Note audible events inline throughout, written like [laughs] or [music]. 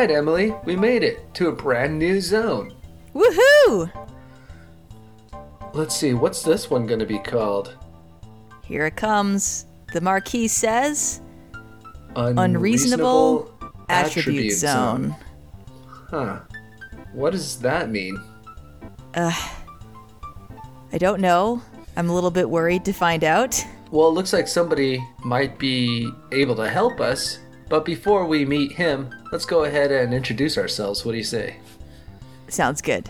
right, Emily, we made it to a brand new zone. Woohoo! Let's see, what's this one gonna be called? Here it comes. The marquee says Unreasonable, unreasonable attribute, zone. Huh. What does that mean? Uh, I don't know. I'm a little bit worried to find out. Well, it looks like somebody might be able to help us, but before we meet him, let's go ahead and introduce ourselves. What do you say? Sounds good.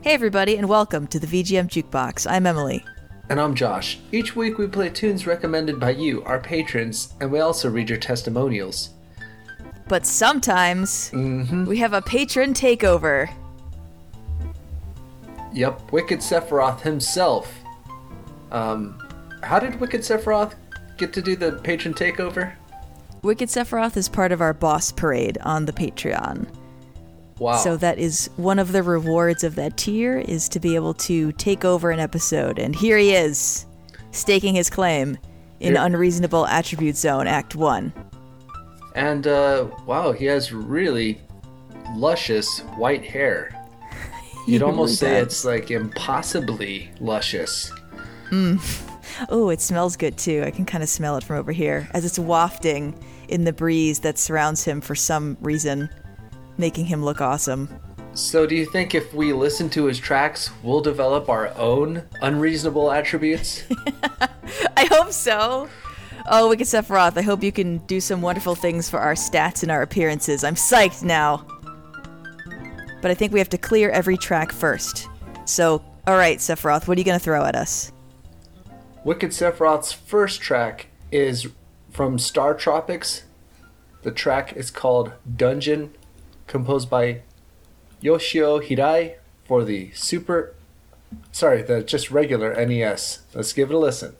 Hey, everybody, and welcome to the VGM Jukebox. I'm Emily. And I'm Josh. Each week we play tunes recommended by you, our patrons, and we also read your testimonials. But sometimes Mm-hmm. we have a patron takeover. Yep, Wicked Sephiroth himself. Um, how did Wicked Sephiroth get to do the patron takeover? Wicked Sephiroth is part of our boss parade on the Patreon. Wow. So that is one of the rewards of that tier is to be able to take over an episode. And here he is, staking his claim in Here- Unreasonable Attribute Zone Act 1. and uh, wow, he has really luscious white hair. [laughs] You'd almost say does. it's like impossibly luscious. [laughs] Oh, it smells good too. I can kind of smell it from over here as it's wafting in the breeze that surrounds him for some reason, making him look awesome. So, do you think if we listen to his tracks, we'll develop our own unreasonable attributes? [laughs] I hope so. Oh, Wicked Sephiroth, I hope you can do some wonderful things for our stats and our appearances. I'm psyched now. But I think we have to clear every track first. So, alright, Sephiroth, what are you going to throw at us? Wicked Sephiroth's first track is from Star Tropics. The track is called Dungeon, composed by Yoshio Hirai for the Super. Sorry, the just regular NES. Let's give it a listen.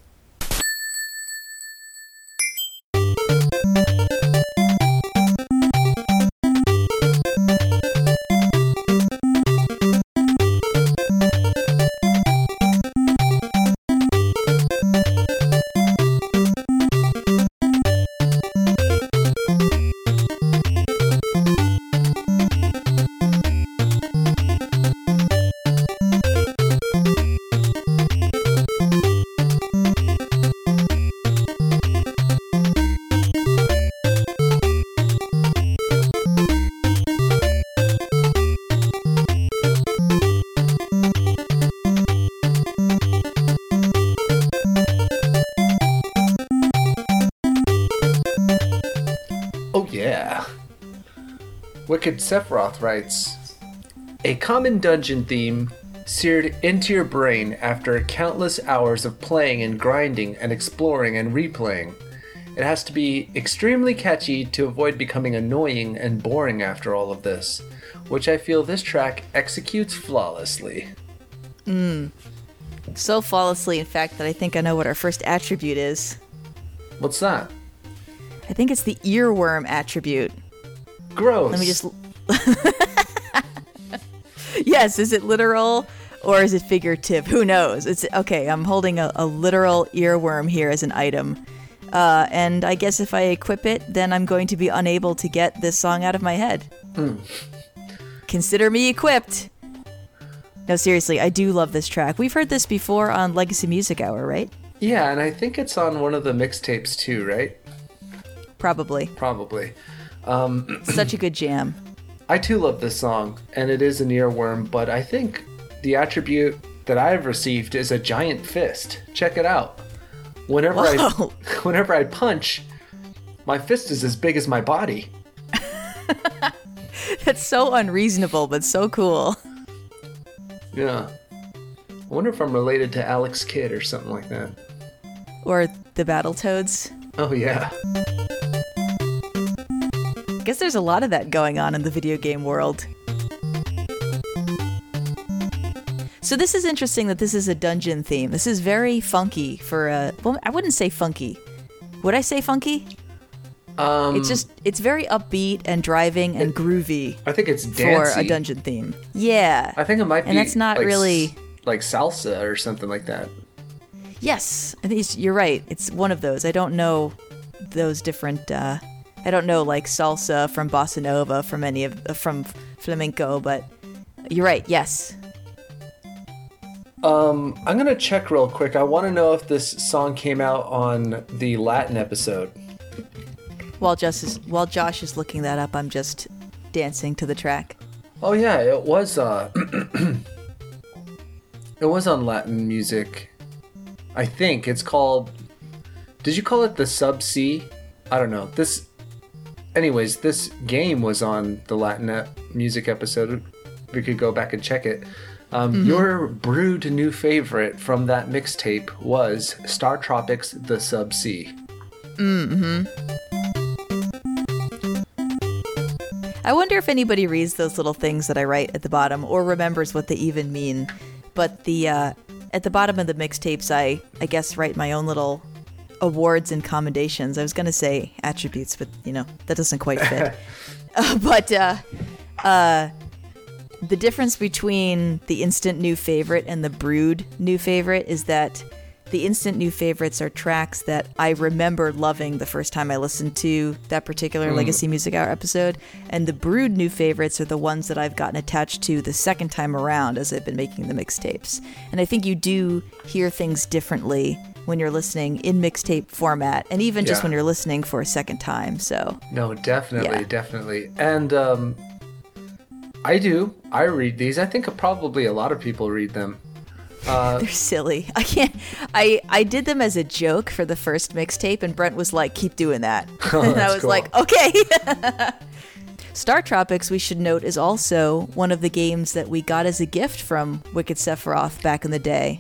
Sephiroth writes A common dungeon theme seared into your brain after countless hours of playing and grinding and exploring and replaying. It has to be extremely catchy to avoid becoming annoying and boring after all of this, which I feel this track executes flawlessly. Mmm. So flawlessly, in fact, that I think I know what our first attribute is. What's that? I think it's the earworm attribute. Gross. Let me just. [laughs] yes, is it literal or is it figurative? Who knows? It's okay. I'm holding a, a literal earworm here as an item. Uh, and I guess if I equip it, then I'm going to be unable to get this song out of my head. Consider me equipped. No, seriously, I do love this track. We've heard this before on Legacy Music Hour, right? Yeah, and I think it's on one of the mixtapes too, right? Probably. Probably. [clears throat] Such a good jam. I too love this song, and it is an earworm, but I think the attribute that I've received is a giant fist. Check it out. Whenever Whoa. I [laughs] whenever I punch, my fist is as big as my body. [laughs] That's so unreasonable, but so cool. Yeah. I wonder if I'm related to Alex Kidd or something like that. Or the Battletoads. Oh yeah. I guess there's a lot of that going on in the video game world. So this is interesting that this is a dungeon theme. This is very funky for a well, I wouldn't say funky. Would I say funky? Um It's just it's very upbeat and driving and groovy I think it's for a dungeon theme. Yeah. I think it might be And that's not like, really- like salsa or something like that. Yes, I think you're right. It's one of those. I don't know those different. Uh, I don't know like salsa from bossa nova from any of from flamenco, but you're right. Yes. Um, I'm gonna check real quick. I want to know if this song came out on the Latin episode. While Josh is while Josh is looking that up, I'm just dancing to the track. Oh yeah, it was. Uh, [clears throat] it was on Latin music. I think it's called. Did you call it the Sub C? I don't know. This. Anyways, this game was on the Latin music episode. We could go back and check it. Um, Your brewed new favorite from that mixtape was Star Tropics The Sub I wonder if anybody reads those little things that I write at the bottom or remembers what they even mean. But the uh, at the bottom of the mixtapes, I I guess write my own little awards and commendations. I was gonna say attributes, but you know that doesn't quite fit. [laughs] uh, but uh, uh, the difference between the instant new favorite and the brewed new favorite is that the instant new favorites are tracks that I remember loving the first time I listened to that particular Legacy Music Hour episode, and the brewed new favorites are the ones that I've gotten attached to the second time around as I've been making the mixtapes. And I think you do hear things differently when you're listening in mixtape format, and even just Yeah. when you're listening for a second time. So No, definitely, Yeah. definitely. And um, I do. I read these. I think probably a lot of people read them. [laughs] they're silly. I can't. I I did them as a joke for the first mixtape, and Brent was like, "Keep doing that," [laughs] and I Oh, was cool. like, "Okay." [laughs] Star Tropics, we should note, is also one of the games that we got as a gift from Wicked Sephiroth back in the day.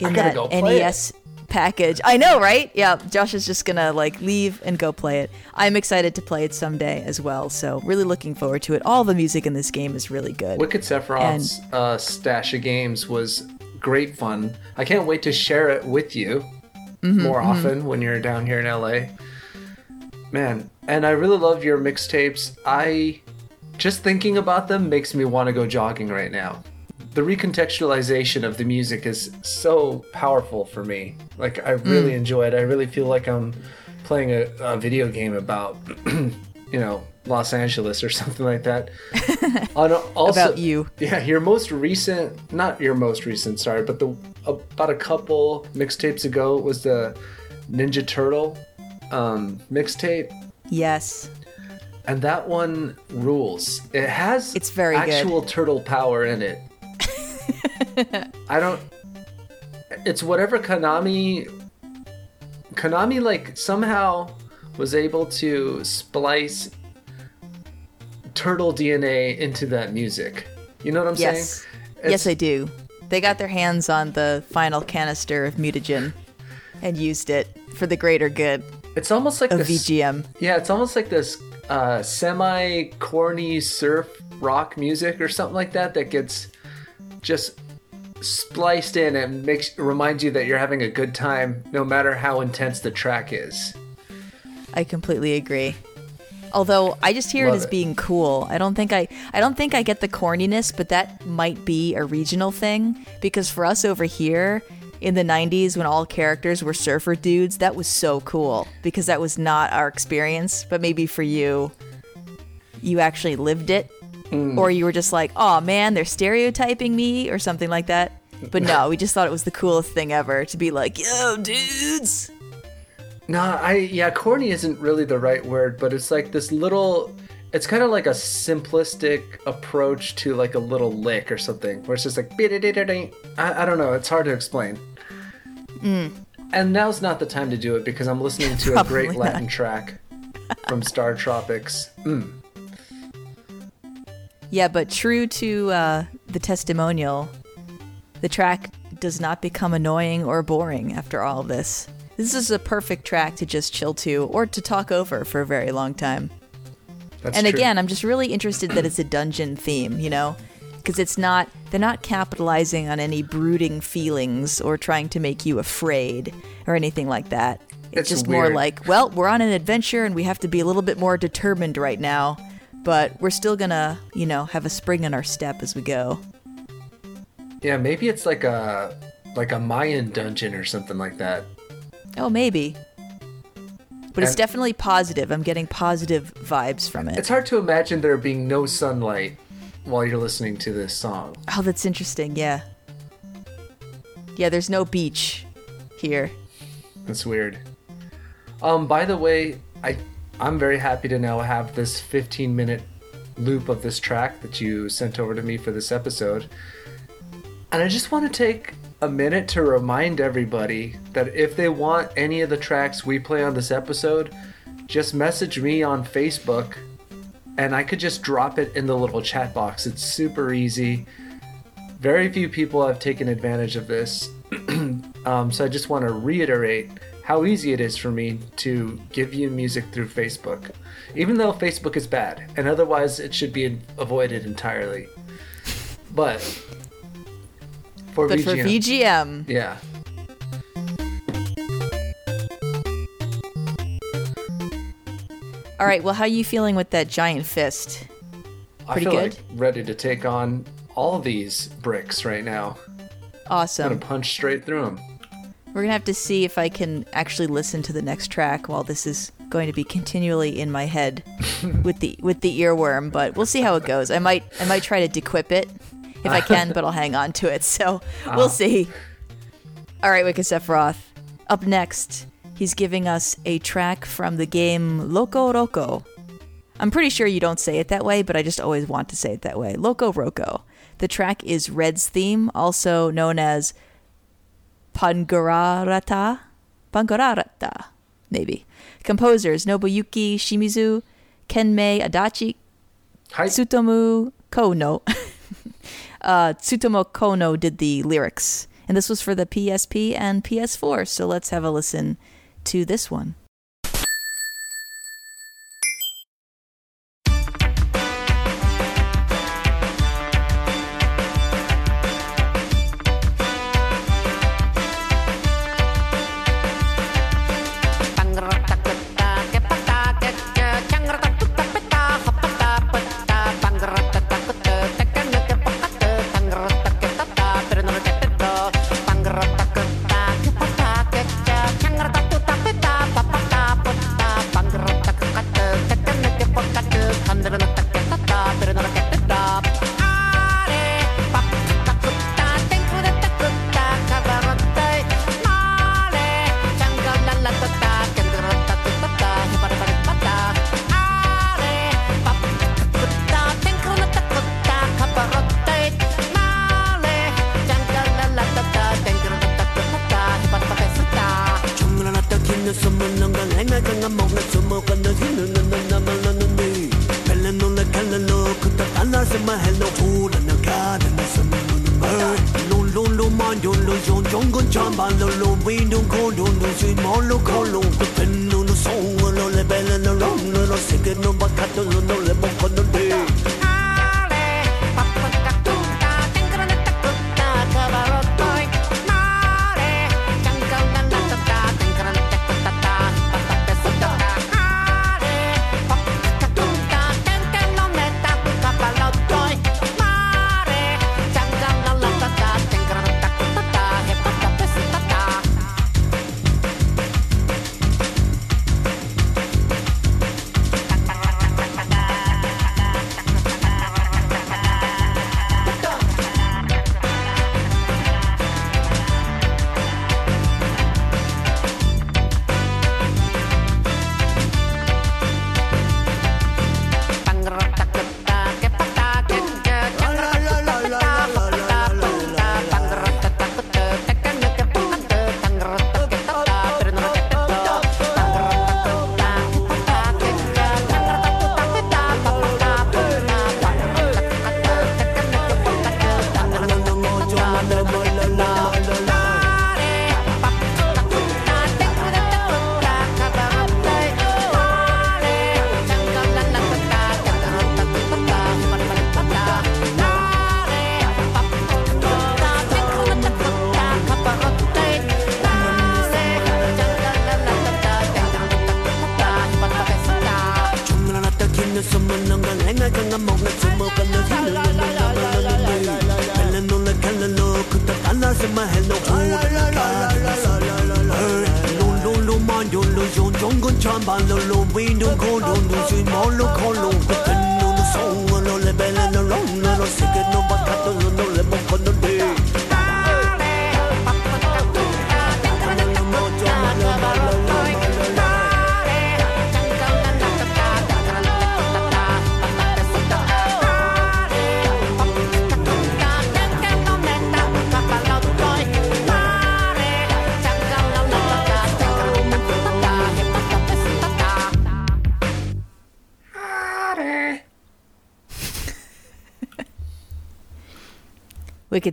In that it. NES package. I know, right? Yeah, Josh is just gonna like leave and go play it. I'm excited to play it someday as well, so really looking forward to it. All the music in this game is really good. Wicked Sephiroth's uh, stash of games was great fun. I can't wait to share it with you more often when you're down here in LA. Man, and I really love your mixtapes. I just thinking about them makes me want to go jogging right now. The recontextualization of the music is so powerful for me. Like I really enjoy it. I really feel like I'm playing a, a video game about [clears throat] you know, Los Angeles or something like that. [laughs] On also, About you. Yeah, your most recent, not your most recent, sorry, but the about a couple mixtapes ago was the Ninja Turtle um, mixtape, Yes. and that one rules. It has It's very good. actual turtle power in it. [laughs] I don't. It's whatever Konami. Konami like somehow was able to splice turtle DNA into that music. You know what I'm Yes. saying? yes, It's- I do. They got their hands on the final canister of mutagen and used it for the greater good It's almost like this. VGM. Yeah, it's almost like this uh, semi corny surf rock music or something like that that gets just spliced in and makes reminds you that you're having a good time no matter how intense the track is. I completely agree. Although I just hear Love it as it. being cool. I don't think I I don't think I get the corniness, but that might be a regional thing because for us over here in the 90s when all characters were surfer dudes, that was so cool because that was not our experience, but maybe for you you actually lived it or you were just like, "Oh man, they're stereotyping me" or something like that. But no, we just thought it was the coolest thing ever to be like, "Yo, dudes." No, I yeah, corny isn't really the right word, but it's like this little it's kind of like a simplistic approach to like a little lick or something, where it's just like. I, I don't know, it's hard to explain. And now's not the time to do it because I'm listening to a great Latin track from Star Tropics. Mm. Yeah, but true to uh, the testimonial, the track does not become annoying or boring after all of this. This is a perfect track to just chill to or to talk over for a very long time. That's and true. again, I'm just really interested that it's a dungeon theme, you know? Because it's not, they're not capitalizing on any brooding feelings or trying to make you afraid or anything like that. It's, It's just more like, well, we're on an adventure and we have to be a little bit more determined right now, but we're still gonna, you know, have a spring in our step as we go. yeah, maybe it's like a like a Mayan dungeon or something like that. Oh, maybe. but it's definitely positive. I'm getting positive vibes from it. It's hard to imagine there being no sunlight while you're listening to this song. Oh, that's interesting. Yeah. Yeah, there's no beach here. That's weird. Um, by the way, I I'm very happy to now have this 15 minute loop of this track that you sent over to me for this episode. And I just want to take a minute to remind everybody that if they want any of the tracks we play on this episode, just message me on Facebook and I could just drop it in the little chat box. It's super easy. Very few people have taken advantage of this. [clears throat] um, so I just want to reiterate how easy it is for me to give you music through Facebook, even though Facebook is bad and otherwise it should be avoided entirely. But for But VGM, for VGM, yeah. all right. Well, how are you feeling with that giant fist? I Pretty feel good? like ready to take on all these bricks right now. I'm Awesome. gonna punch straight through them. We're gonna have to see if I can actually listen to the next track while this is going to be continually in my head [laughs] with the with the earworm. But we'll see how it goes. I might I might try to dequip it if I can, but I'll hang on to it. So [laughs] we'll ah. see. All right, Wicked Sephiroth. Up next, he's giving us a track from the game Loco Roco. I'm pretty sure you don't say it that way, but I just always want to say it that way. Loco Roco. The track is Red's theme, also known as Pangararata? Pangararata, maybe. Composers Nobuyuki Shimizu, Kemmei Adachi, Hi. Tsutomu Kono. [laughs] uh, Tsutomu Kono did the lyrics. And this was for the PSP and PS4, so let's have a listen to this one.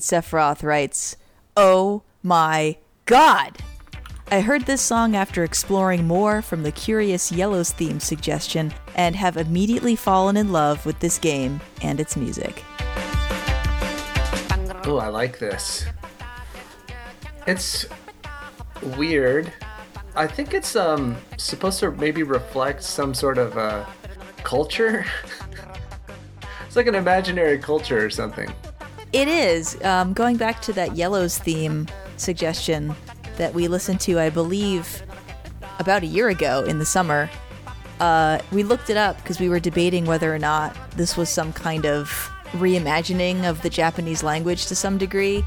Sephiroth writes, Oh my god! I heard this song after exploring more from the Curious Yellows theme suggestion and have immediately fallen in love with this game and its music. Oh, I like this. It's weird. I think it's um supposed to maybe reflect some sort of uh culture. [laughs] it's like an imaginary culture or something. It is. Um, going back to that Yellows theme suggestion that we listened to, I believe, about a year ago in the summer. Uh, we looked it up because we were debating whether or not this was some kind of reimagining of the Japanese language to some degree,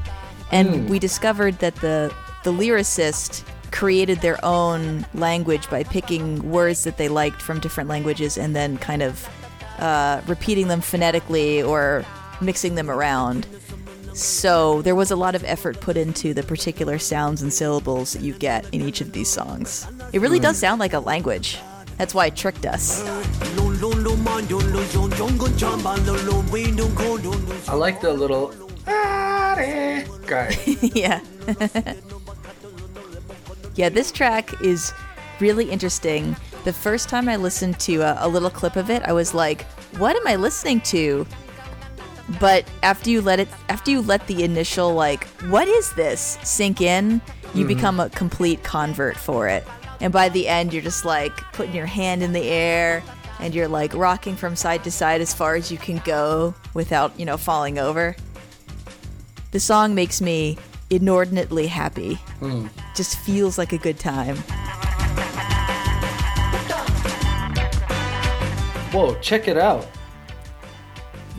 and we discovered that the the lyricist created their own language by picking words that they liked from different languages and then kind of uh, repeating them phonetically or mixing them around. So there was a lot of effort put into the particular sounds and syllables that you get in each of these songs. It really does sound like a language. That's why it tricked us. I like the little guy. [laughs] yeah. yeah, this track is really interesting. The first time I listened to a, a little clip of it, I was like, "What am I listening to?" But after you let it, after you let the initial like, "What is this?" sink in, you mm-hmm. become a complete convert for it. And by the end, you're just like putting your hand in the air and you're like rocking from side to side as far as you can go without, you know, falling over. The song makes me inordinately happy. Hmm. Just feels like a good time. Whoa, check it out.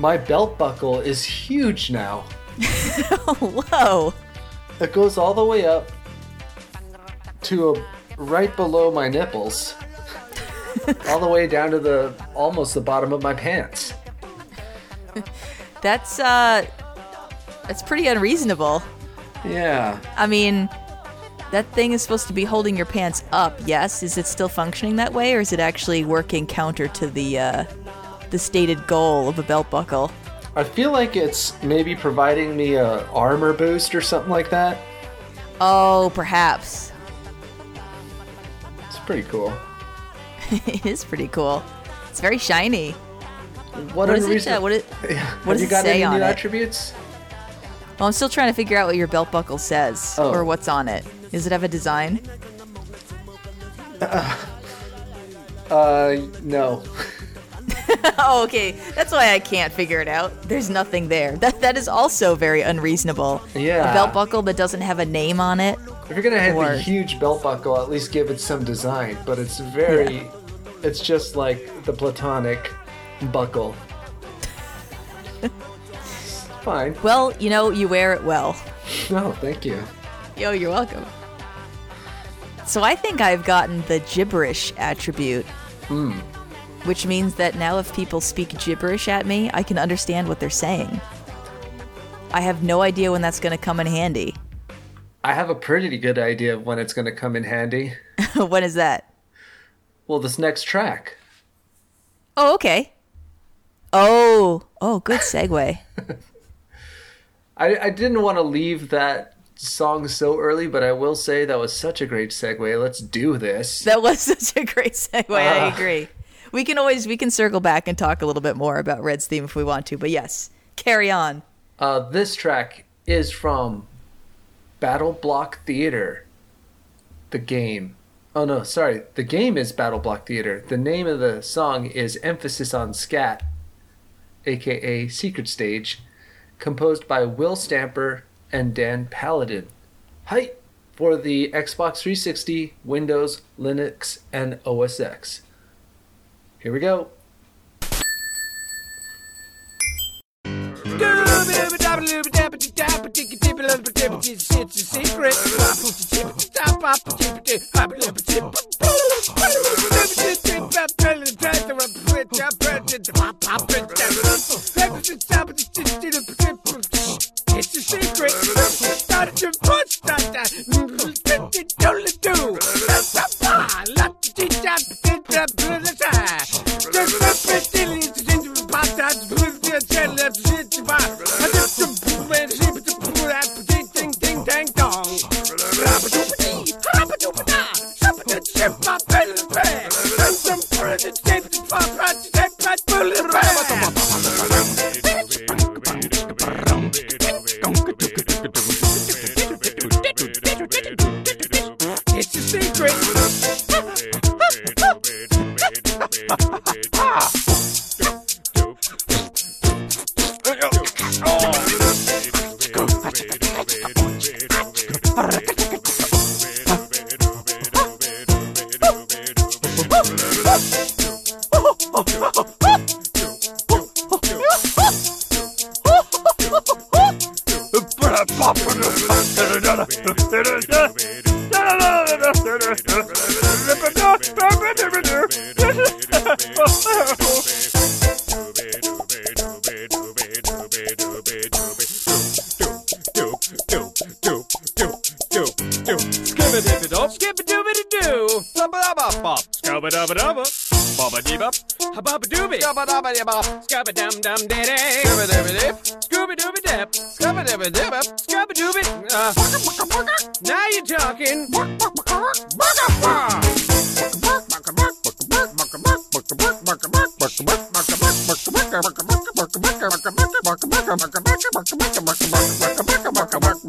My belt buckle is huge now. [laughs] Whoa! It goes all the way up to a, right below my nipples. [laughs] all the way down to the almost the bottom of my pants. That's uh that's pretty unreasonable. Yeah. I mean, that thing is supposed to be holding your pants up, yes? Is it still functioning that way or is it actually working counter to the uh the stated goal of a belt buckle? I feel like it's maybe providing me a armor boost or something like that. Oh, perhaps. It's pretty cool. [laughs] it is pretty cool. It's very shiny. What, What is it? unreason- Uh, what it [laughs] does you it got say any on new it? attributes? Well, I'm still trying to figure out what your belt buckle says Oh. or what's on it. Does it have a design? [laughs] Uh, no. [laughs] oh, okay. That's why I can't figure it out. There's nothing there. That that is also very unreasonable. Yeah. A belt buckle that doesn't have a name on it. If you're gonna have Or- a huge belt buckle, at least give it some design. But it's very, it's just like the platonic buckle. [laughs] Fine. Well, you know, you wear it well. No, thank you. Yo, you're welcome. So I think I've gotten the gibberish attribute. Hmm. Which means that now if people speak gibberish at me, I can understand what they're saying. I have no idea when that's going to come in handy. I have a pretty good idea of when it's gonna come in handy. [laughs] when is that? Well, this next track. Oh, okay. Oh, oh, good segue. [laughs] I, I didn't want to leave that song so early, but I will say that was such a great segue. Let's do this. That was [laughs] such a great segue. I Ah. agree. We can always we can circle back and talk a little bit more about Red's theme if we want to. But yes, carry on. Uh, this track is from Battle Block Theater, the game. Oh no, sorry. The game is Battle Block Theater. The name of the song is Emphasis on Scat, aka Secret Stage, composed by Will Stamper and Dan Paladin. Hi! for the Xbox 360, Windows, Linux, and OS X. Here we go. It's a secret. Started push that. Don't do. It's a secret. [laughs] Ha ha ha ha! Skip-a-dooby-doo. Scabba-dabba-dabba. Bobba-dee-bop. Habba-dooby. Scabba-dum-dum-diddy. Scooby-dooby-dip. Scabba-dooby-dip. Scabba-dooby. Uh, Now you're talking. Hey,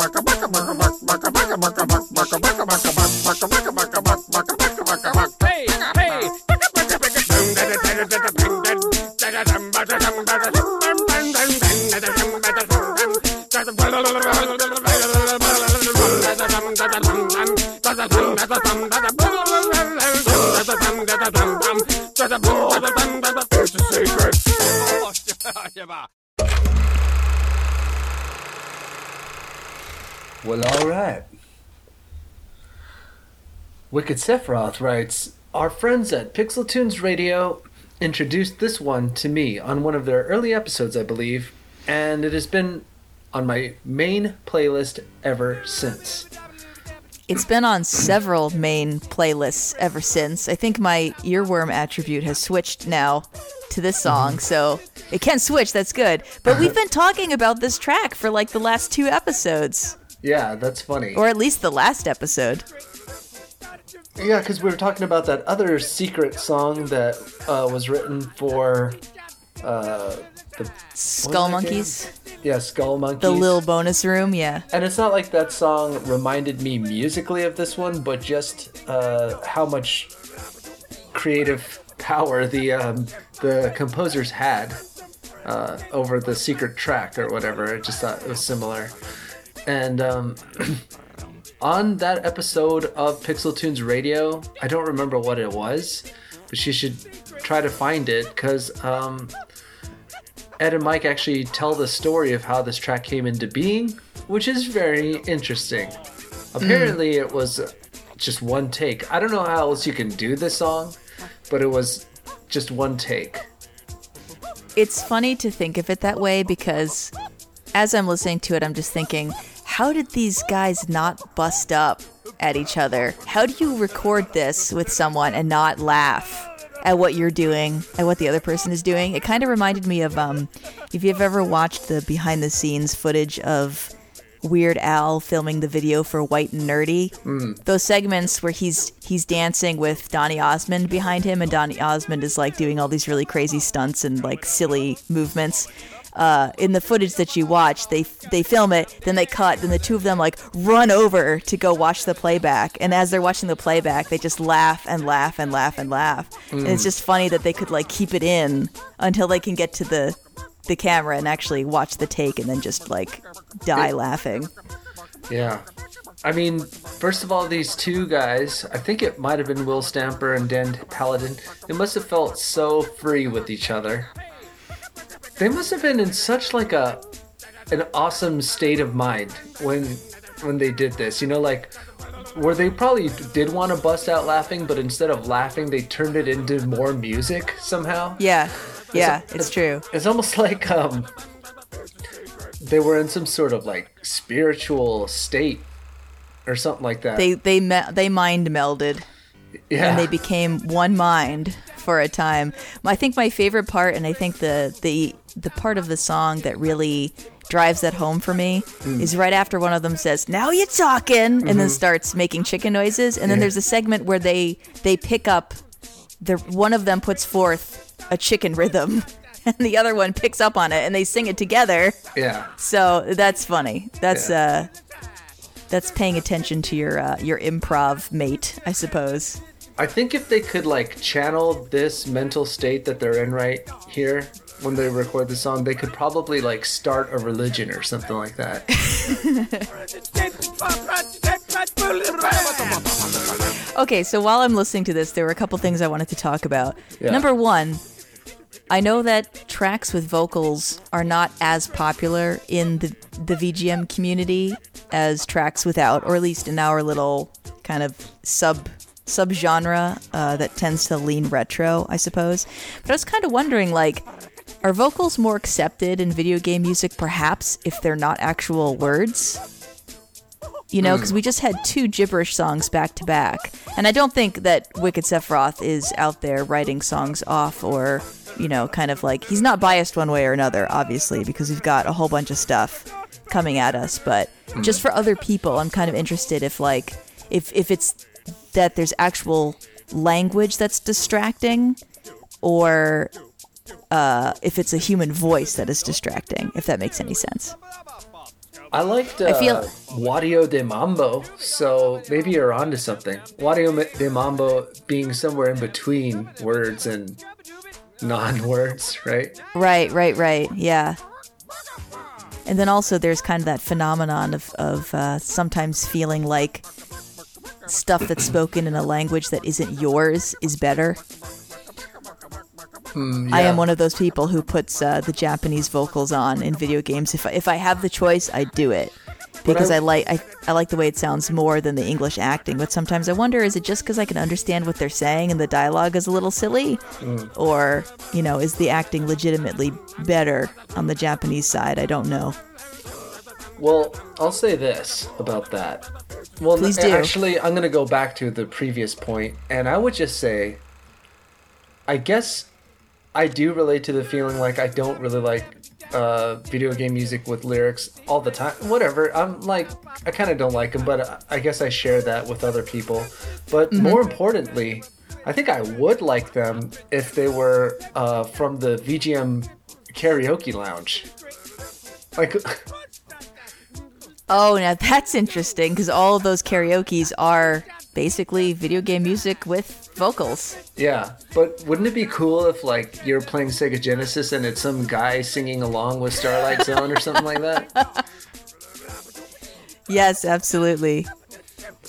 Wicked Sephiroth writes Our friends at Pixel Tunes Radio introduced this one to me on one of their early episodes, I believe, and it has been on my main playlist ever since. It's been on several main playlists ever since. I think my earworm attribute has switched now to this mm-hmm. song, so it can switch. That's good. But we've been talking about this track for like the last two episodes, Yeah, that's funny. or at least the last episode. Yeah, because we were talking about that other secret song that uh, was written for uh, the Skull Monkeys, yeah Skull Monkeys. the Lil Bonus Room, yeah. And it's not like that song reminded me musically of this one, but just uh, how much creative power the um, the composers had uh, over the secret track or whatever. I just thought it was similar. And um, [clears throat] on that episode of Pixel Tunes Radio, I don't remember what it was, but you should try to find it because um, Ed and Mike actually tell the story of how this track came into being, which is very interesting. Apparently, it was just one take. I don't know how else you can do this song, but it was just one take. It's funny to think of it that way because as I'm listening to it, I'm just thinking, how did these guys not bust up at each other? How do you record this with someone and not laugh at what you're doing, at what the other person is doing? It kind of reminded me of um, if you've ever watched the behind the scenes footage of Weird Al filming the video for White and Nerdy. Those segments where he's he's dancing with Donny Osmond behind him, and Donny Osmond is like doing all these really crazy stunts and like silly movements. Uh, in the footage that you watch, they they film it, then they cut, then the two of them like run over to go watch the playback, and as they're watching the playback, they just laugh and laugh and laugh and laugh, and it's just funny that they could like keep it in until they can get to the the camera and actually watch the take and then just like die laughing. Yeah. I mean, first of all, these two guys, I think it might have been Will Stamper and Dan Paladin, they must have felt so free with each other. They must have been in such like a an awesome state of mind when when they did this. You know, like where they probably did want to bust out laughing, but instead of laughing, they turned it into more music somehow. Yeah. Yeah, it's true. It's almost like um they were in some sort of like spiritual state or something like that. They they me- they mind melded. yeah. and they became one mind for a time. I think my favorite part, and I think the the the part of the song that really drives that home for me Hmm. is right after one of them says "Now you're talking" and Mm-hmm. then starts making chicken noises, and then there's a segment where they they pick up the one of them puts forth a chicken rhythm. [laughs] And the other one picks up on it, and they sing it together. yeah. So that's funny. That's Yeah. uh, that's paying attention to your uh, your improv mate, I suppose. I think if they could like channel this mental state that they're in right here when they record the song, they could probably like start a religion or something like that. [laughs] Okay, so while I'm listening to this, there were a couple things I wanted to talk about. Yeah. Number one, I know that tracks with vocals are not as popular in the the VGM community as tracks without, or at least in our little kind of sub subgenre uh, that tends to lean retro, I suppose. But I was kind of wondering, like, are vocals more accepted in video game music, perhaps if they're not actual words? you know, because we just had two gibberish songs back to back. And I don't think that Wicked Sephiroth is out there writing songs off or, you know, kind of like, he's not biased one way or another, obviously, because we've got a whole bunch of stuff coming at us. But just for other people, I'm kind of interested if, like, if, if it's that there's actual language that's distracting or uh, if it's a human voice that is distracting, if that makes any sense. I liked uh, I feel- Wadio de Mambo, so maybe you're onto something. Wadio Me- de Mambo being somewhere in between words and non-words, right? Right, right, right. Yeah. And then also there's kind of that phenomenon of, of uh, sometimes feeling like stuff that's spoken in a language that isn't yours is better. I am one of those people who puts uh, the Japanese vocals on in video games. If I, if I have the choice, I do it because I- I, like I, I like the way it sounds more than the English acting. But sometimes I wonder, is it just because I can understand what they're saying and the dialogue is a little silly, or you know, is the acting legitimately better on the Japanese side? I don't know. Well, I'll say this about that. Well, Please n- do. actually, I'm going to go back to the previous point, and I would just say, I guess I do relate to the feeling like I don't really like uh, video game music with lyrics all the time. Whatever. I'm like, I kind of don't like them, but I guess I share that with other people. But Mm-hmm. more importantly, I think I would like them if they were uh, from the VGM karaoke lounge. Like, [laughs] Oh, now that's interesting because all of those karaoke's are basically video game music with vocals. Yeah, but wouldn't it be cool if like you're playing Sega Genesis and it's some guy singing along with Starlight Zone or something like that? [laughs] Yes, absolutely.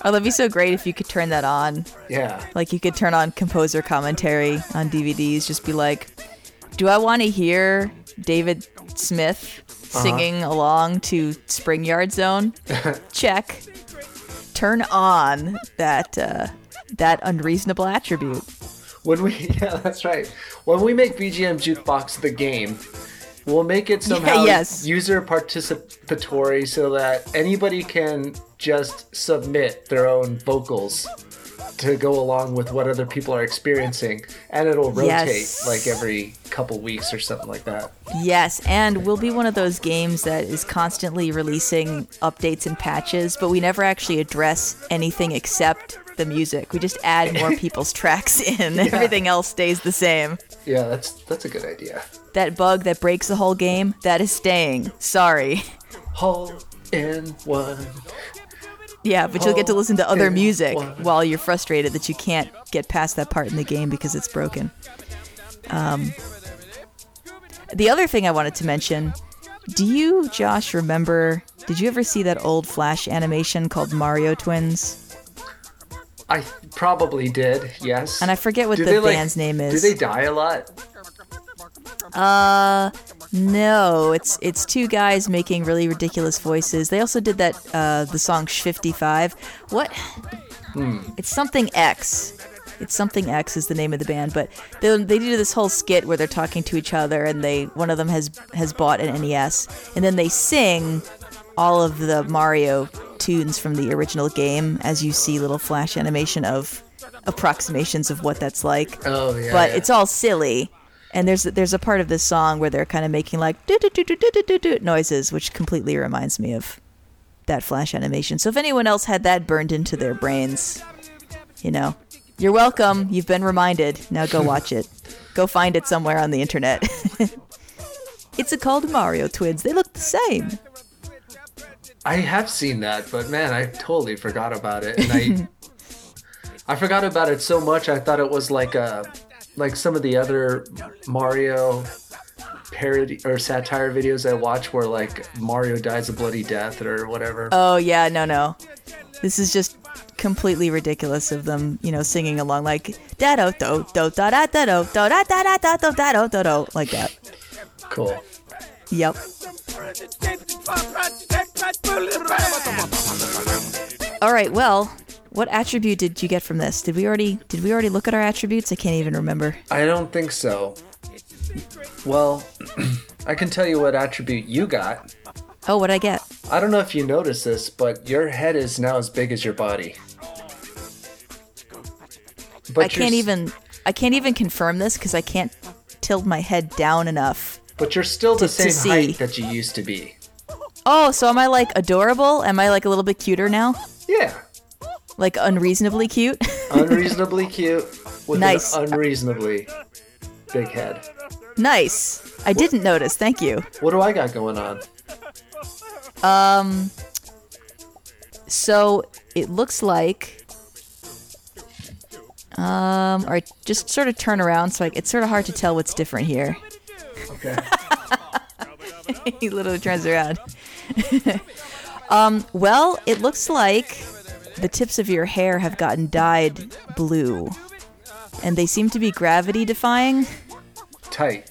Oh, that'd be so great if you could turn that on. Yeah. Like you could turn on composer commentary on DVDs, just be like, do I want to hear David Smith singing along to Spring Yard Zone? [laughs] Check. Turn on that uh, that unreasonable attribute. When we [laughs] yeah, that's right. When we make VGM Jukebox the game, we'll make it somehow [laughs] yes. user participatory so that anybody can just submit their own vocals to go along with what other people are experiencing and it'll rotate Yes. like every couple weeks or something like that. Yes, and we'll be one of those games that is constantly releasing updates and patches, but we never actually address anything except the music. We just add more [laughs] people's tracks in. And everything else stays the same. Yeah, that's that's a good idea. That bug that breaks the whole game, that is staying. Sorry. Hole in one. Yeah, but you'll get to listen to other music while you're frustrated that you can't get past that part in the game because it's broken. Um, the other thing I wanted to mention do you, Josh, remember? Did you ever see that old Flash animation called Mario Twins? I probably did. Yes. And I forget what Do the they, like- band's name is. Do they die a lot? Uh, no, it's it's two guys making really ridiculous voices. They also did that uh the song Sh 55. What? It's something X. It's something X is the name of the band, but they, they do this whole skit where they're talking to each other, and they one of them has has bought an NES, and then they sing all of the Mario tunes from the original game as you see little flash animation of approximations of what that's like Oh yeah. but yeah. it's all silly. And there's there's a part of this song where they're kind of making like do do do do do do do noises, which completely reminds me of that flash animation. So if anyone else had that burned into their brains, you know, you're welcome. You've been reminded. Now go watch it. go find it somewhere on the internet. [laughs] it's a called Mario Twins. They look the same. I have seen that, but man, I totally forgot about it. And I [laughs] I forgot about it so much I thought it was like a like some of the other Mario parody or satire videos I watch, where like Mario dies a bloody death or whatever. Oh yeah, no no. This is just completely ridiculous of them, you know, singing along like da do do do da da da do do da da da da do da do do do like that. Cool. Yep. All right. Well, what attribute did you get from this? Did we already did we already look at our attributes? I can't even remember. I don't think so. Well, [clears throat] I can tell you what attribute you got. Oh, what I get? I don't know if you noticed this, but your head is now as big as your body. But I can't even I can't even confirm this because I can't tilt my head down enough. But you're still the to- to same height that you used to be. Oh, so am I like adorable? Am I like a little bit cuter now? Yeah. Like unreasonably cute? [laughs] Unreasonably cute with Nice. an unreasonably big head. nice. I didn't notice. Thank you. What do I got going on? Um. So it looks like. Um, all right, just sort of turn around. So like, it's sort of hard to tell what's different here. Okay. [laughs] he literally turns around. [laughs] um, well, it looks like the tips of your hair have gotten dyed blue, and they seem to be gravity defying. Tight.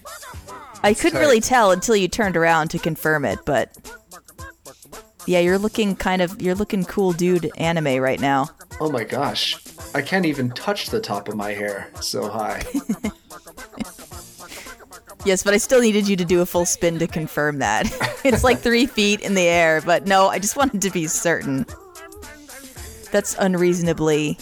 I couldn't tight. really tell until you turned around to confirm it, but yeah, you're looking kind of you're looking cool, dude. Anime right now. Oh my gosh. I can't even touch the top of my hair. So high. [laughs] Yes, but I still needed you to do a full spin to confirm that. [laughs] it's like three feet in the air, but no, I just wanted to be certain. That's unreasonably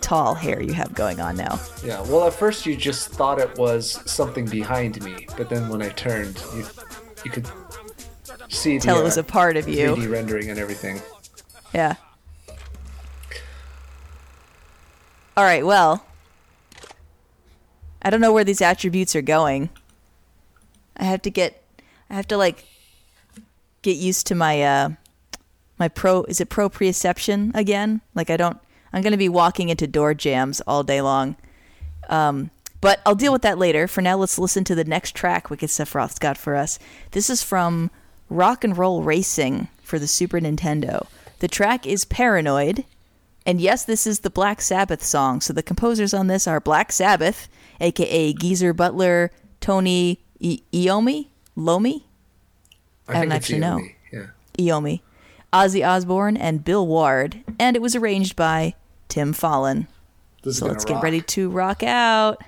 tall hair you have going on now. Yeah. Well, at first you just thought it was something behind me, but then when I turned, you you could see Tell the it was uh, a part of you. 3D rendering and everything. Yeah. All right, well, I don't know where these attributes are going. I have to get I have to like get used to my uh my pro is it proprioception again? Like I don't I'm going to be walking into door jambs all day long. Um but I'll deal with that later. For now, let's listen to the next track Wicked Sephiroth's got for us. This is from Rock and Roll Racing for the Super Nintendo. The track is Paranoid. And yes, this is the Black Sabbath song. So the composers on this are Black Sabbath, aka Geezer Butler, Tony I- Iommi, Lomi, I, don't think it's actually know. Yeah. Iommi, Ozzy Osbourne, and Bill Ward. And it was arranged by Tim Fallon. So let's get ready to rock out.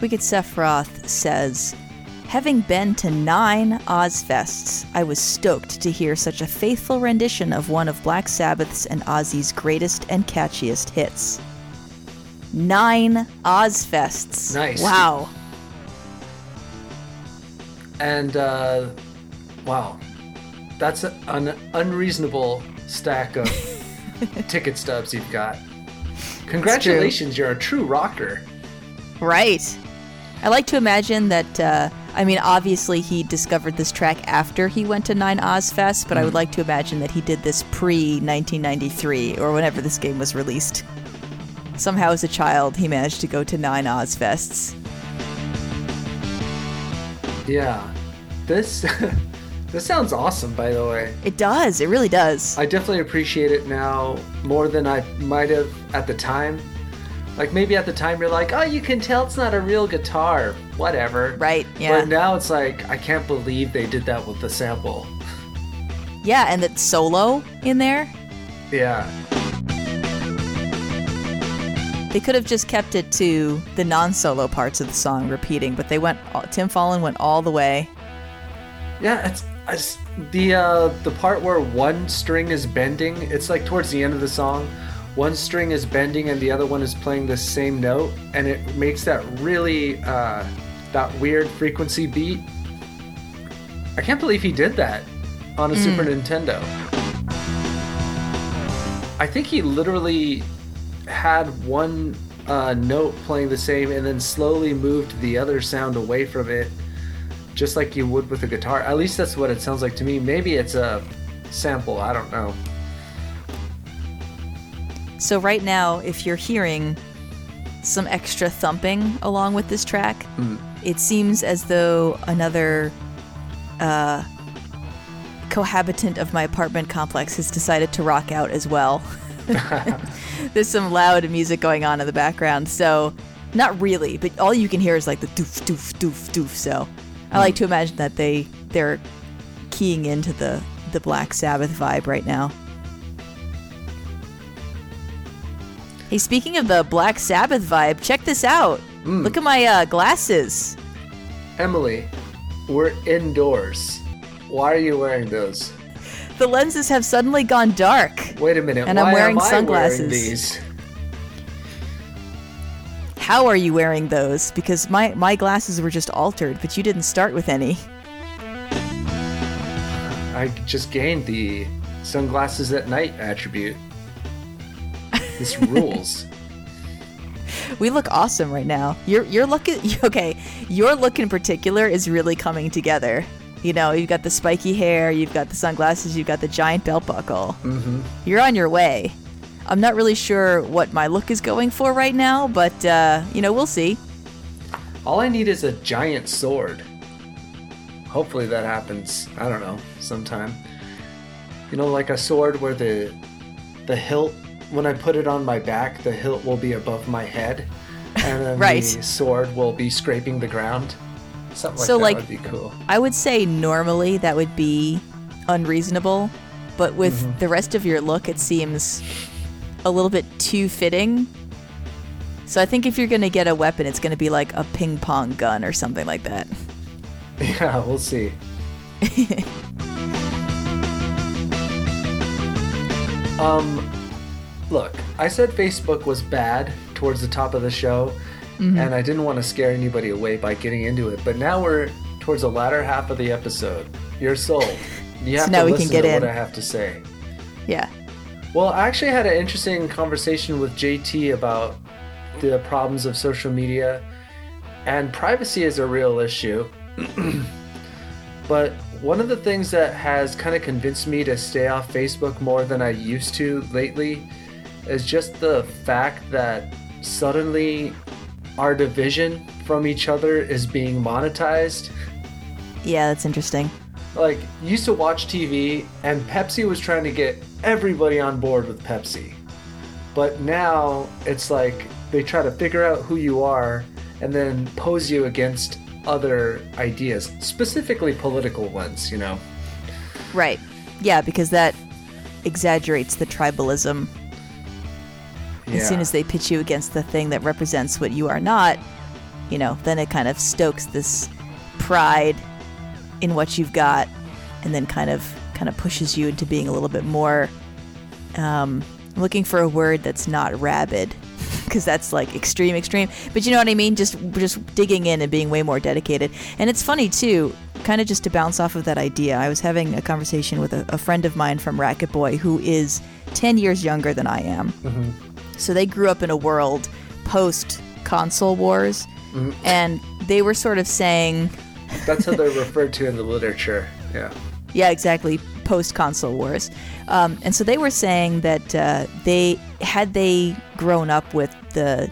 Wicked Sephiroth says, Having been to nine Ozzfests, I was stoked to hear such a faithful rendition of one of Black Sabbath's and Ozzy's greatest and catchiest hits. Nine Ozzfests. Nice. Wow. And uh, wow, that's a- an unreasonable stack of [laughs] ticket stubs you've got. Congratulations, you're a true rocker. Right. I like to imagine that, uh, I mean, obviously he discovered this track after he went to Nine Ozzfest, but I would like to imagine that he did this pre 1993 or whenever this game was released. Somehow, as a child, he managed to go to Nine Oz Ozzfests. Yeah, this [laughs] this sounds awesome. By the way, It does. It really does. I definitely appreciate it now more than I might have at the time. Like maybe at the time you're like, oh, you can tell it's not a real guitar, whatever. Right, yeah. But now it's like I can't believe they did that with the sample. Yeah, and that solo in there, Yeah. they could have just kept it to the non solo parts of the song repeating, but they went, Tim Follin went all the way. Yeah, it's, it's the uh, the part where one string is bending. It's like towards the end of the song, one string is bending and the other one is playing the same note, and it makes that really uh, that weird frequency beat. I can't believe he did that on a Super Nintendo. I think he literally had one uh, note playing the same and then slowly moved the other sound away from it just like you would with a guitar. At least that's what it sounds like to me. Maybe it's a sample. I don't know. So right now, if you're hearing some extra thumping along with this track, it seems as though another uh, cohabitant of my apartment complex has decided to rock out as well. [laughs] [laughs] There's some loud music going on in the background, so not really, but all you can hear is like the doof doof doof doof. So I like to imagine that they they're keying into the the Black Sabbath vibe right now. Hey, speaking of the Black Sabbath vibe, check this out. Look at my uh, glasses. Emily, we're indoors. Why are you wearing those? The lenses have suddenly gone dark. Wait a minute. And I'm wearing sunglasses. Wearing these? How are you wearing those? Because my, my glasses were just altered, but you didn't start with any. I just gained the sunglasses at night attribute. This rules. [laughs] We look awesome right now. Your your look [laughs] okay. Your look in particular is really coming together. You know, you've got the spiky hair, you've got the sunglasses, you've got the giant belt buckle. Mm-hmm. You're on your way. I'm not really sure what my look is going for right now, but uh, you know, we'll see. All I need is a giant sword. Hopefully that happens. I don't know, sometime. You know, like a sword where the the hilt when I put it on my back, the hilt will be above my head, and then Right. the sword will be scraping the ground. Something like So, that like- would be cool. I would say normally that would be unreasonable, but with the rest of your look, it seems a little bit too fitting. So I think if you're going to get a weapon, it's going to be like a ping pong gun or something like that. [laughs] Yeah, we'll see. [laughs] um, look, I said Facebook was bad towards the top of the show, Mm-hmm. and I didn't want to scare anybody away by getting into it. But now we're towards the latter half of the episode. You're sold. [laughs] You have now to we can listen get to in. what I have to say. Yeah. Well, I actually had an interesting conversation with JT about the problems of social media, and privacy is a real issue. [clears throat] but one of the things that has kind of convinced me to stay off Facebook more than I used to lately is just the fact that suddenly our division from each other is being monetized. Yeah, that's interesting. Like, used to watch TV, and Pepsi was trying to get everybody on board with Pepsi. But now it's like they try to figure out who you are and then pose you against other ideas, specifically political ones, you know? Right. Yeah, because that exaggerates the tribalism. As soon as they pitch you against the thing that represents what you are not, you know, then it kind of stokes this pride in what you've got, and then kind of kind of pushes you into being a little bit more. Um, looking for a word that's not rabid, [laughs] because that's like extreme, extreme. But you know what I mean? Just just digging in and being way more dedicated. And it's funny too, kind of just to bounce off of that idea. I was having a conversation with a, a friend of mine from Racketboy who is 10 years younger than I am. So they grew up in a world post console wars, and they were sort of saying, [laughs] That's how they're [laughs] referred to in the literature. Yeah. yeah, exactly, post console wars. Um, and so they were saying that uh, they had they grown up with the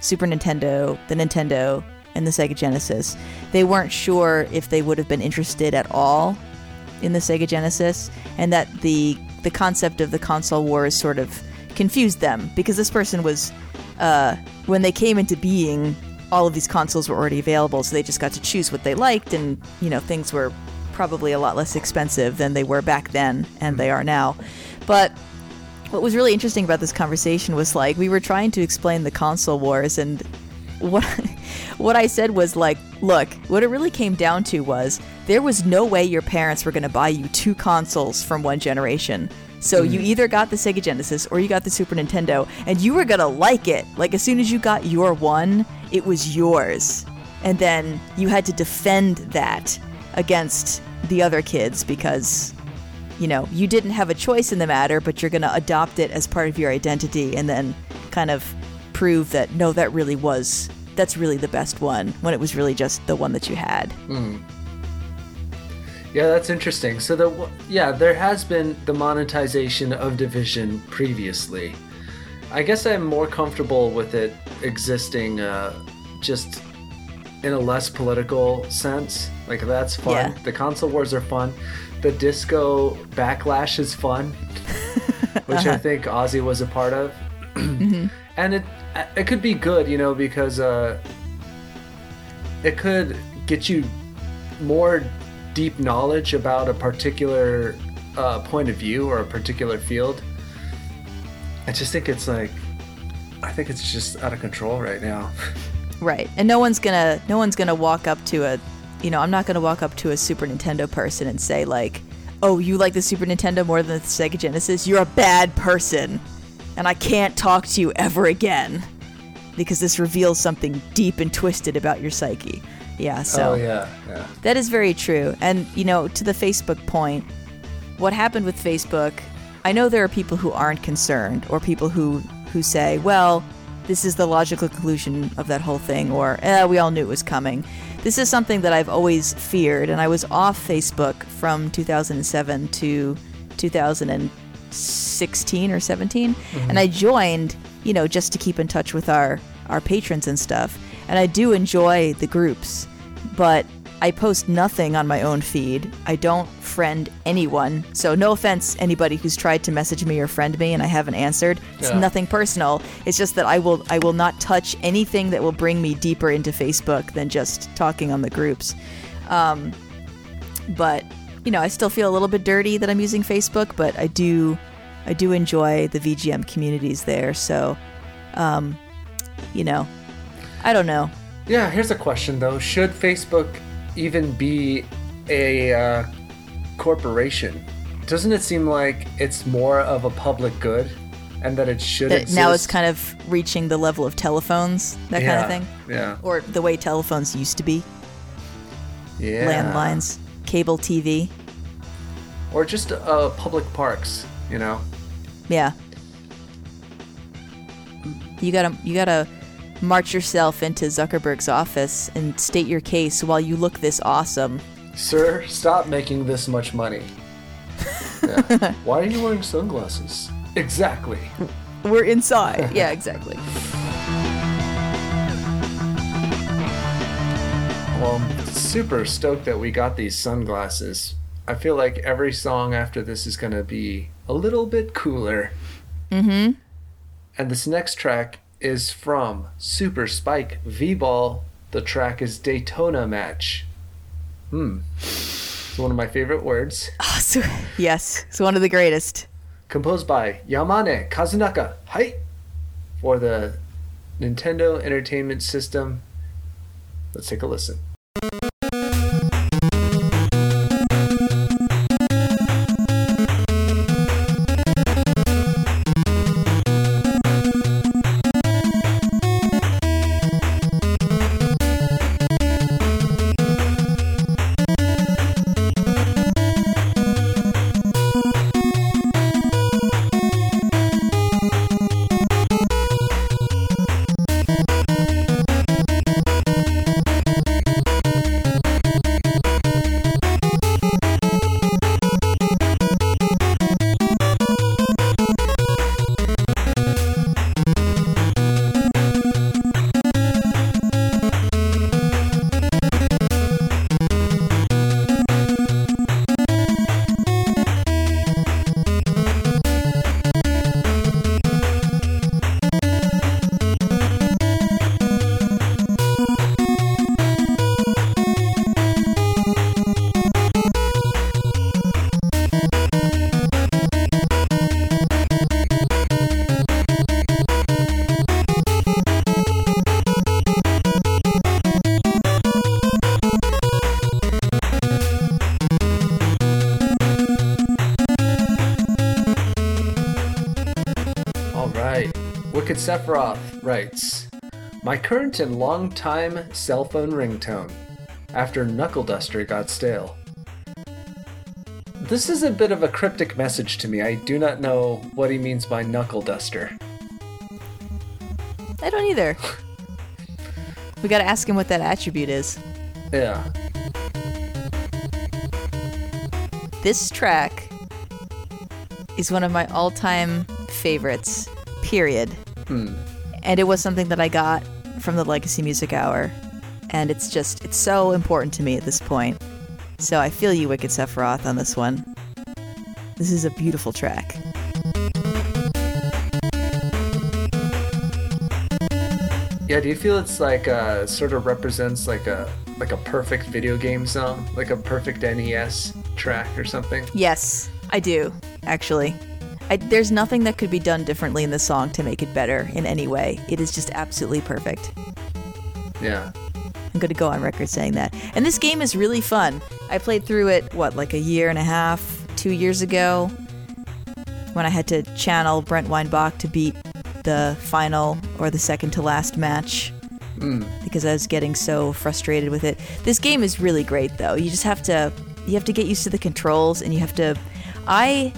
Super Nintendo, the Nintendo, and the Sega Genesis, they weren't sure if they would have been interested at all in the Sega Genesis, and that the the concept of the console wars sort of confused them because this person was uh, when they came into being, all of these consoles were already available, so they just got to choose what they liked, and you know things were probably a lot less expensive than they were back then and they are now. But what was really interesting about this conversation was like we were trying to explain the console wars and what [laughs] what I said was like, look, what it really came down to was there was no way your parents were going to buy you two consoles from one generation. So you mm-hmm. either got the Sega Genesis or you got the Super Nintendo and you were to like it. Like as soon as you got your one, it was yours. And then you had to defend that against the other kids because you know, you didn't have a choice in the matter, but you're to adopt it as part of your identity and then kind of prove that no, that really was that's really the best one when it was really just the one that you had. Mm-hmm. Yeah, that's interesting. So the yeah, there has been the monetization of Division previously. I guess I'm more comfortable with it existing uh, just in a less political sense. Like that's fun. Yeah. The console wars are fun. The disco backlash is fun, [laughs] which I think Ozzy was a part of. [clears throat] And it it could be good, you know, because uh, it could get you more deep knowledge about a particular uh, point of view or a particular field. I just think it's like, I think it's just out of control right now. [laughs] Right. And no one's to no one's to walk up to a you know, I'm not to walk up to a Super Nintendo person and say like, "Oh, you like the Super Nintendo more than the Sega Genesis? You're a bad person." And I can't talk to you ever again because this reveals something deep and twisted about your psyche. Yeah, so oh yeah, yeah. That is very true. And, you know, to the Facebook point, what happened with Facebook, I know there are people who aren't concerned or people who, who say, well, this is the logical conclusion of that whole thing, or eh, we all knew it was coming. This is something that I've always feared, and I was off Facebook from 2007 to 2016 or 17, and I joined, you know, just to keep in touch with our our patrons and stuff. And I do enjoy the groups, but I post nothing on my own feed. I don't friend anyone. So no offense anybody who's tried to message me or friend me and I haven't answered. It's Yeah. nothing personal. It's just that I will I will not touch anything that will bring me deeper into Facebook than just talking on the groups. Um, but you know, I still feel a little bit dirty that I'm using Facebook, but I do I do enjoy the VGM communities there. So um, you know, I don't know. Yeah, here's a question though: Should Facebook even be a uh, corporation? Doesn't it seem like it's more of a public good, and that it should That exist? now it's kind of reaching the level of telephones, that kind of thing, Yeah, or the way telephones used to be, yeah. landlines, cable TV. or just uh, public parks. You know. Yeah. You gotta you gotta march yourself into Zuckerberg's office and state your case while you look this awesome. Sir, stop making this much money. [laughs] Yeah. Why are you wearing sunglasses? Exactly. We're inside. yeah, exactly. [laughs] Well, I'm super stoked that we got these sunglasses. I feel like every song after this is going to be a little bit cooler. Mm-hmm. And this next track is from Super Spike V-Ball. The track is Daytona Match. Hmm. It's one of my favorite words. Oh, [laughs] so, yes, it's one of the greatest. composed by Yamane Kazunaka. Hi! For the Nintendo Entertainment System Let's take a listen. Sephiroth writes My current and long-time cell phone ringtone after Knuckle Duster got stale. This is a bit of a cryptic message to me. I do not know what he means by Knuckle Duster. I don't either. We gotta ask him what that attribute is. Yeah. This track is one of my all time favorites, period. And it was something that I got from the Legacy Music Hour. And it's just, it's so important to me at this point. So I feel you, Wicked Sephiroth, on this one. This is a beautiful track. Yeah, do you feel it's like uh sort of represents like a like a perfect video game song, like a perfect NES track or something? Yes, I do, actually. I, there's nothing that could be done differently in the song to make it better in any way. It is just absolutely perfect. Yeah. I'm going to go on record saying that. And this game is really fun. I played through it, what, like a year and a half, two years ago, when I had to channel Brent Weinbach to beat the final or the second to last match hmm. because I was getting so frustrated with it. This game is really great, though. You just have to you have to get used to the controls, and you have to. I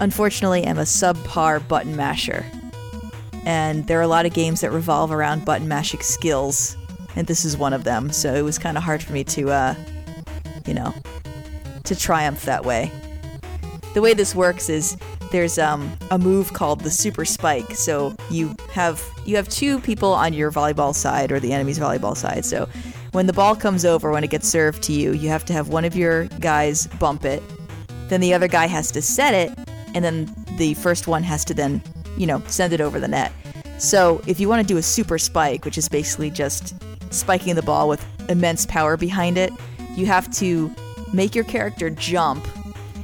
unfortunately am a subpar button masher, and there are a lot of games that revolve around button mashing skills, and this is one of them. So it was kind of hard for me to, uh, you know, to triumph that way. The way this works is there's um, a move called the super spike. So you have you have two people on your volleyball side or the enemy's volleyball side. So when the ball comes over, when it gets served to you, you have to have one of your guys bump it. Then the other guy has to set it, and then the first one has to then, you know, send it over the net. So if you want to do a super spike, which is basically just spiking the ball with immense power behind it, you have to make your character jump,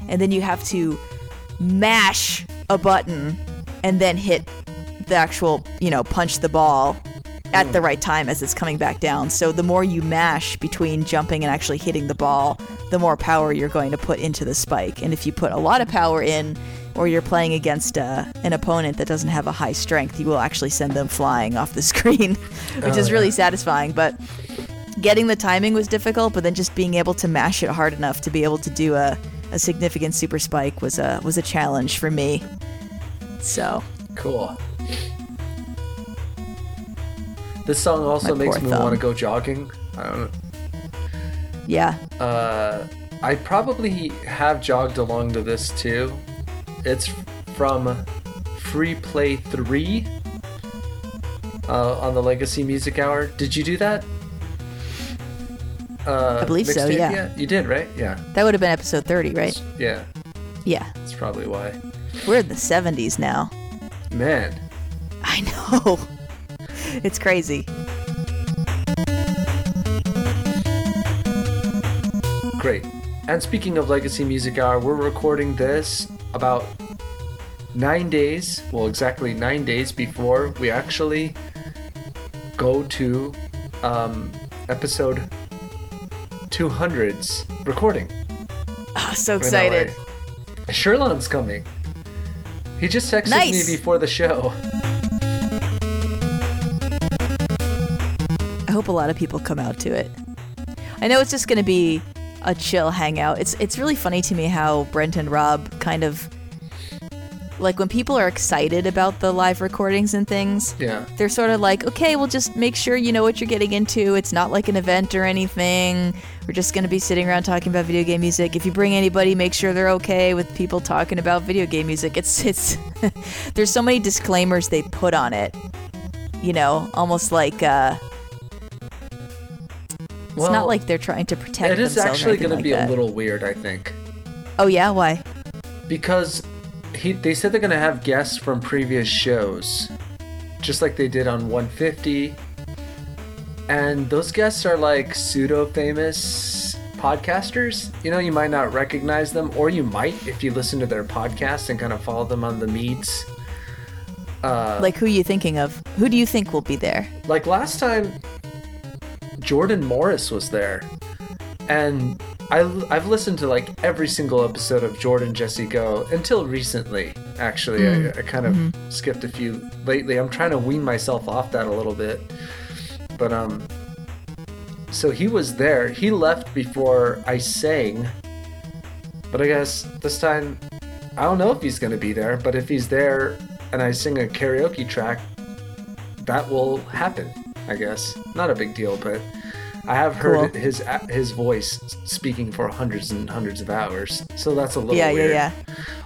and then you have to mash a button and then hit the actual, you know, punch the ball at the right time as it's coming back down. So the more you mash between jumping and actually hitting the ball, the more power you're going to put into the spike. And if you put a lot of power in, or you're playing against uh, an opponent that doesn't have a high strength, you will actually send them flying off the [laughs] screen, which is really satisfying. But getting the timing was difficult, but then just being able to mash it hard enough to be able to do a, a significant super spike was a was a challenge for me. So Cool. This song also My makes me want to go jogging. I don't yeah, Uh, I probably have jogged along to this too. It's from Free Play 3 uh, on the Legacy Music Hour. Did you do that? Uh, I believe so, yeah. yet? You did, right? Yeah. that would have been episode 30, right? Yeah. Yeah, That's probably why. we're in the 70s now. Man. I know. [laughs] It's crazy. Great. And speaking of Legacy Music Hour, we're recording this about nine days, well, exactly nine days before we actually go to um, episode 200's recording. Ah, so excited. Sherlon's coming. He just texted Nice. me before the show. I hope a lot of people come out to it. I know it's just going to be a chill hangout. It's it's really funny to me how Brent and Rob kind of like when people are excited about the live recordings and things. Yeah. They're sort of like, okay, we'll just make sure you know what you're getting into. It's not like an event or anything. We're just going to be sitting around talking about video game music. If you bring anybody, make sure they're okay with people talking about video game music. It's it's [laughs] there's so many disclaimers they put on it. You know, almost like uh it's Well, not like they're trying to protect It is actually going to be a little weird, I think. Oh yeah, why? Because he, they said they're going to have guests from previous shows, just like they did on 150. And those guests are like pseudo famous podcasters. You know, you might not recognize them, or you might if you listen to their podcast and kind of follow them on the meets. Uh, Like who you thinking of? Who do you think will be there? like last time jordan morris was there. And I, i've listened to like every single episode of jordan jesse go until recently actually. I, I kind of skipped a few lately. I'm trying to wean myself off that a little bit. But um so he was there. He left before i sang. But i guess this time i don't know if he's going to be there but if he's there and i sing a karaoke track that will happen. I guess not a big deal, but I have heard Cool. his his voice speaking for hundreds and hundreds of hours, so that's a little yeah, weird. yeah,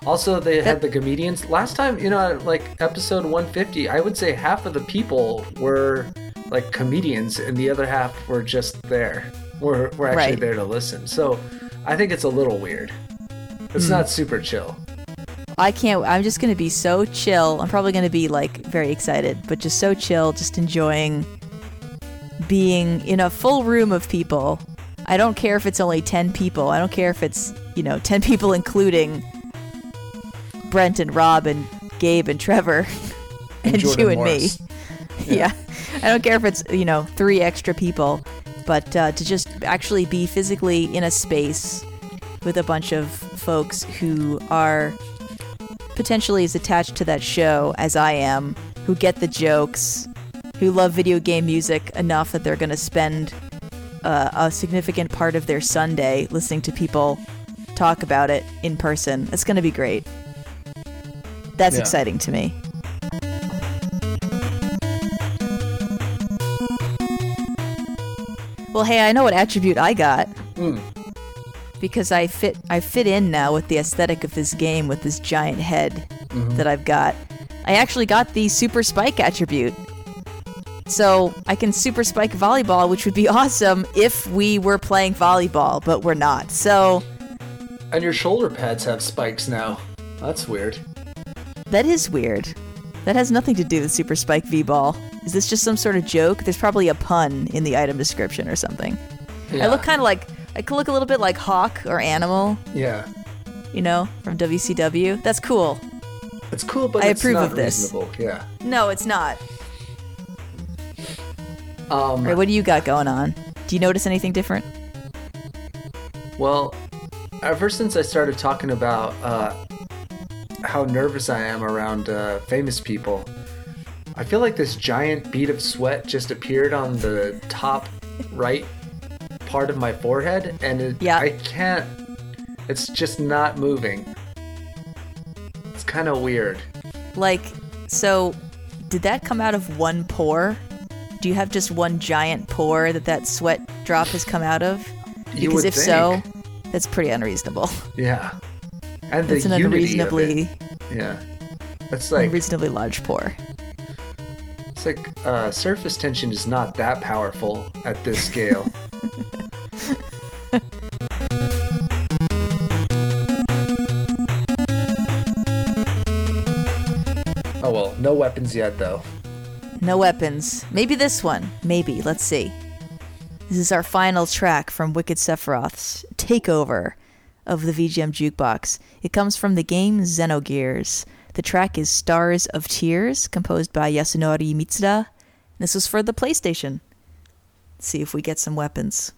Also, they had the comedians last time. You know, like episode 150, I would say half of the people were like comedians, and the other half were just there. Were were actually Right. there to listen. So I think it's a little weird. It's Hmm. not super chill. I can't. I'm just going to be so chill. I'm probably going to be like very excited, but just so chill, just enjoying being in a full room of people. I don't care if it's only 10 people. I don't care if it's, you know, 10 [laughs] people including Brent and Rob and Gabe and Trevor [laughs] and, Jordan you and Morris. me. [laughs] Yeah. I don't care if it's, you know, three extra people, but uh, to just actually be physically in a space with a bunch of folks who are potentially as attached to that show as I am, who get the jokes, who love video game music enough that they're going to spend uh, a significant part of their Sunday listening to people talk about it in person. It's going to be great. That's Yeah. exciting to me. Well, hey, I know what attribute I got Hmm. because I fit I fit in now with the aesthetic of this game with this giant head that I've got. I actually got the super spike attribute. So I can super spike volleyball, which would be [laughs] awesome if we were playing volleyball, but we're not. So And your shoulder pads have spikes now. That's weird. that is weird. That has nothing to do with super spike V ball. Is this just some sort of joke? There's probably a pun in the item description or something. I look kind of like I could look a little bit like Hawk or Animal, Yeah. you know, from WCW. That's cool. It's cool, but I it's approve not of this. reasonable. Yeah. No, it's not. Um, right, what do you got going on? Do you notice anything different? Well, ever since I started talking about uh, how nervous I am around uh, famous people, I feel like this giant bead of sweat just appeared on the top right part of my forehead, and it, Yeah. I can't. It's just not moving. It's kind of weird. Like, so did that come out of one pore? Do you have just one giant pore that that sweat drop has come out of? You Because if so, that's pretty unreasonable. Yeah. And the It's an unreasonably. Yeah. It's like unreasonably large pore. It's like uh, surface tension is not that powerful at this scale. [laughs] oh well, no weapons yet though. No weapons. Maybe this one. Maybe. Let's see. This is our final track from Wicked Sephiroth's Takeover of the VGM Jukebox. It comes from the game Xenogears. The track is Stars of Tears, composed by Yasunori Mitsuda. This was for the PlayStation. see if we get some weapons.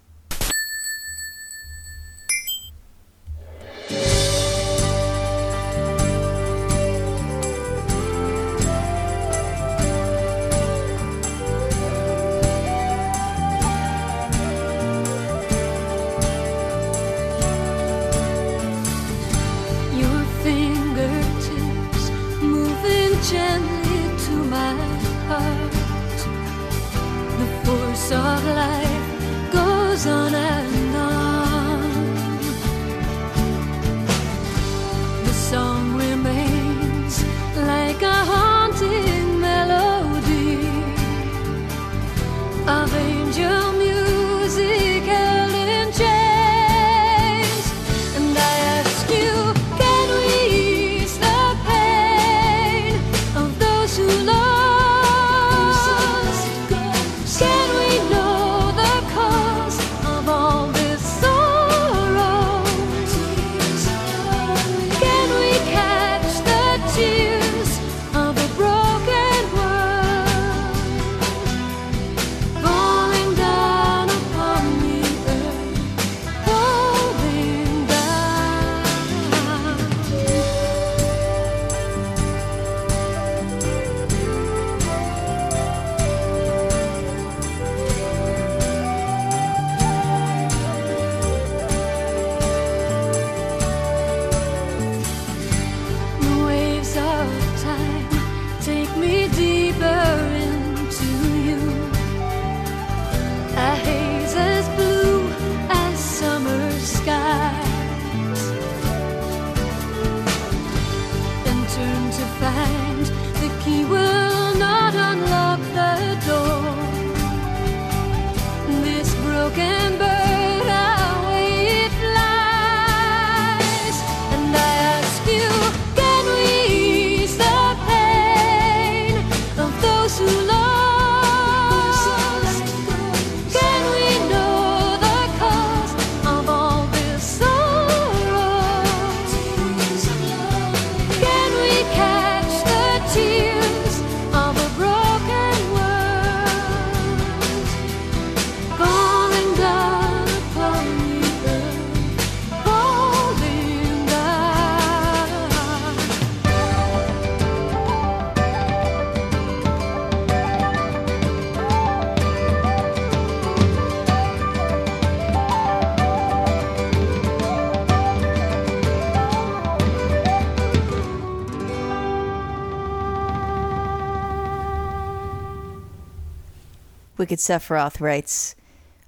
Wicked Sephiroth writes,